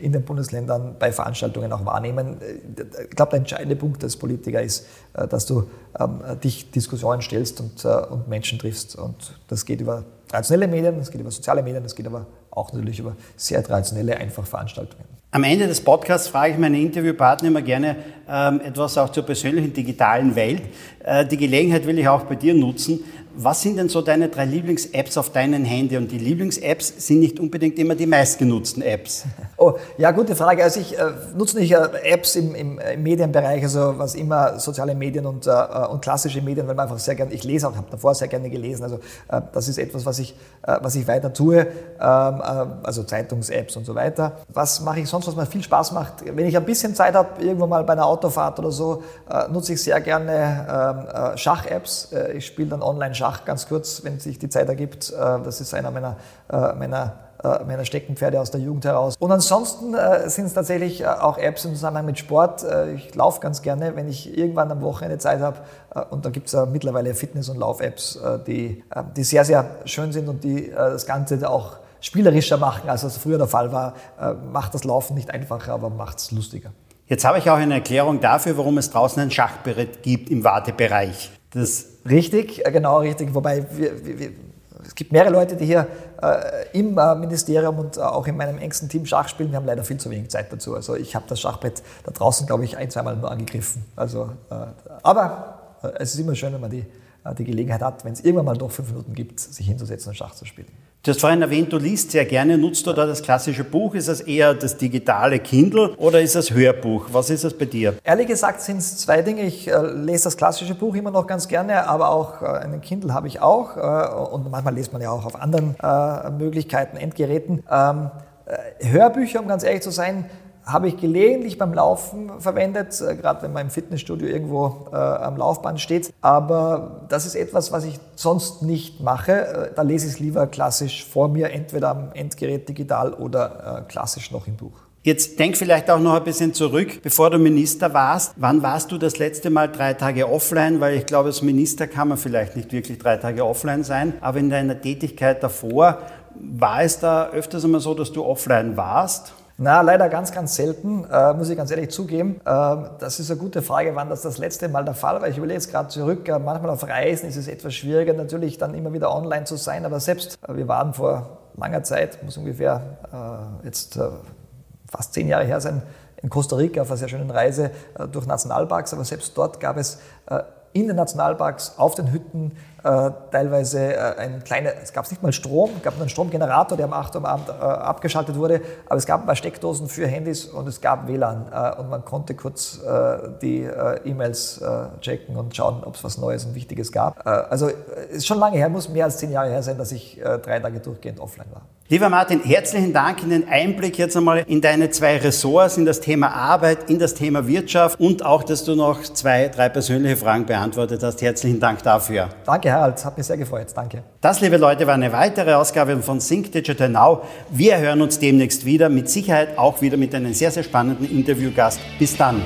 [SPEAKER 3] in den Bundesländern bei Veranstaltungen auch wahrnehmen. Ich glaube, der entscheidende Punkt als Politiker ist, dass du ähm, dich Diskussionen stellst und, und Menschen triffst. Und das geht über traditionelle Medien, das geht über soziale Medien, das geht aber auch natürlich über sehr traditionelle einfach Veranstaltungen.
[SPEAKER 2] Am Ende des Podcasts frage ich meine Interviewpartner immer gerne ähm, etwas auch zur persönlichen digitalen Welt. Äh, die Gelegenheit will ich auch bei dir nutzen. Was sind denn so deine drei Lieblings-Apps auf deinem Handy? Und die Lieblings-Apps sind nicht unbedingt immer die meistgenutzten Apps.
[SPEAKER 3] Oh, ja, gute Frage. Also ich äh, nutze nicht äh, Apps im, im, Medienbereich, also was immer soziale Medien und, äh, und klassische Medien, weil man einfach sehr gerne, ich lese auch, habe davor sehr gerne gelesen. Also äh, das ist etwas, was ich, äh, was ich weiter tue, ähm, äh, also Zeitungs-Apps und so weiter. Was mache ich sonst, was mir viel Spaß macht? Wenn ich ein bisschen Zeit habe, irgendwo mal bei einer Autofahrt oder so, nutze ich sehr gerne ähm, Schach-Apps. ich spiele dann online Schach Schach ganz kurz, wenn sich die Zeit ergibt. Äh, das ist einer meiner, äh, meiner äh, meiner Steckenpferde aus der Jugend heraus. Und ansonsten sind es tatsächlich auch Apps im Zusammenhang mit Sport. Ich laufe ganz gerne, wenn ich irgendwann am Wochenende Zeit habe. und da gibt es mittlerweile Fitness- und Lauf-Apps, die, die sehr, sehr schön sind und die das Ganze auch spielerischer machen, als es früher der Fall war. macht das Laufen nicht einfacher, aber macht es lustiger.
[SPEAKER 2] Jetzt habe ich auch eine Erklärung dafür, warum es draußen ein Schachbrett gibt im Wartebereich.
[SPEAKER 3] Das richtig, äh, genau richtig. Wobei wir, wir, es gibt mehrere Leute, die hier äh, im äh, Ministerium und äh, auch in meinem engsten Team Schach spielen. Wir haben leider viel zu wenig Zeit dazu. Also ich habe das Schachbrett da draußen, glaube ich, ein, zweimal nur angegriffen. Also, äh, aber äh, es ist immer schön, wenn man die, die Gelegenheit hat, wenn es irgendwann mal noch fünf Minuten gibt, sich hinzusetzen und Schach zu spielen.
[SPEAKER 2] Du hast vorhin erwähnt, du liest sehr gerne. Nutzt du da das klassische Buch? Ist das eher das digitale Kindle oder ist das Hörbuch? Was ist das bei dir?
[SPEAKER 3] Ehrlich gesagt sind es zwei Dinge. Ich äh, lese das klassische Buch immer noch ganz gerne, aber auch äh, einen Kindle habe ich auch. Äh, und manchmal liest man ja auch auf anderen äh, Möglichkeiten, Endgeräten. Ähm, äh, Hörbücher, um ganz ehrlich zu sein, habe ich gelegentlich beim Laufen verwendet, äh, gerade wenn man im Fitnessstudio irgendwo äh, am Laufband steht. Aber das ist etwas, was ich sonst nicht mache. Äh, da lese ich es lieber klassisch vor mir, entweder am Endgerät digital oder äh, klassisch noch im Buch.
[SPEAKER 2] Jetzt denk vielleicht auch noch ein bisschen zurück, bevor du Minister warst. Wann warst du das letzte Mal drei Tage offline? Weil ich glaube, als Minister kann man vielleicht nicht wirklich drei Tage offline sein. Aber in deiner Tätigkeit davor, war es da öfters einmal so, dass du offline warst?
[SPEAKER 3] Na, leider ganz, ganz selten, äh, muss ich ganz ehrlich zugeben. Äh, das ist eine gute Frage, wann das das letzte Mal der Fall war. Ich überlege jetzt gerade zurück. Äh, manchmal auf Reisen ist es etwas schwieriger, natürlich dann immer wieder online zu sein. Aber selbst, äh, wir waren vor langer Zeit, muss ungefähr äh, jetzt äh, fast zehn Jahre her sein, in Costa Rica auf einer sehr schönen Reise durch Nationalparks. Aber selbst dort gab es in den Nationalparks, auf den Hütten, äh, teilweise äh, ein kleiner, es gab nicht mal Strom, es gab einen Stromgenerator, der um 8 Uhr am Abend äh, abgeschaltet wurde, aber es gab ein paar Steckdosen für Handys und es gab WLAN und man konnte kurz die E-Mails checken und schauen, ob es was Neues und Wichtiges gab. also ist schon lange her, muss mehr als zehn Jahre her sein, dass ich drei Tage durchgehend offline war.
[SPEAKER 2] Lieber Martin, herzlichen Dank in den Einblick jetzt einmal in deine zwei Ressorts, in das Thema Arbeit, in das Thema Wirtschaft und auch, dass du noch zwei, drei persönliche Fragen beantwortet hast. Herzlichen Dank dafür.
[SPEAKER 3] Danke, Harald. Hat mich sehr gefreut. Danke.
[SPEAKER 2] Das, liebe Leute, war eine weitere Ausgabe von Think Digital Now. Wir hören uns demnächst wieder, mit Sicherheit auch wieder mit einem sehr, sehr spannenden Interviewgast. Bis dann.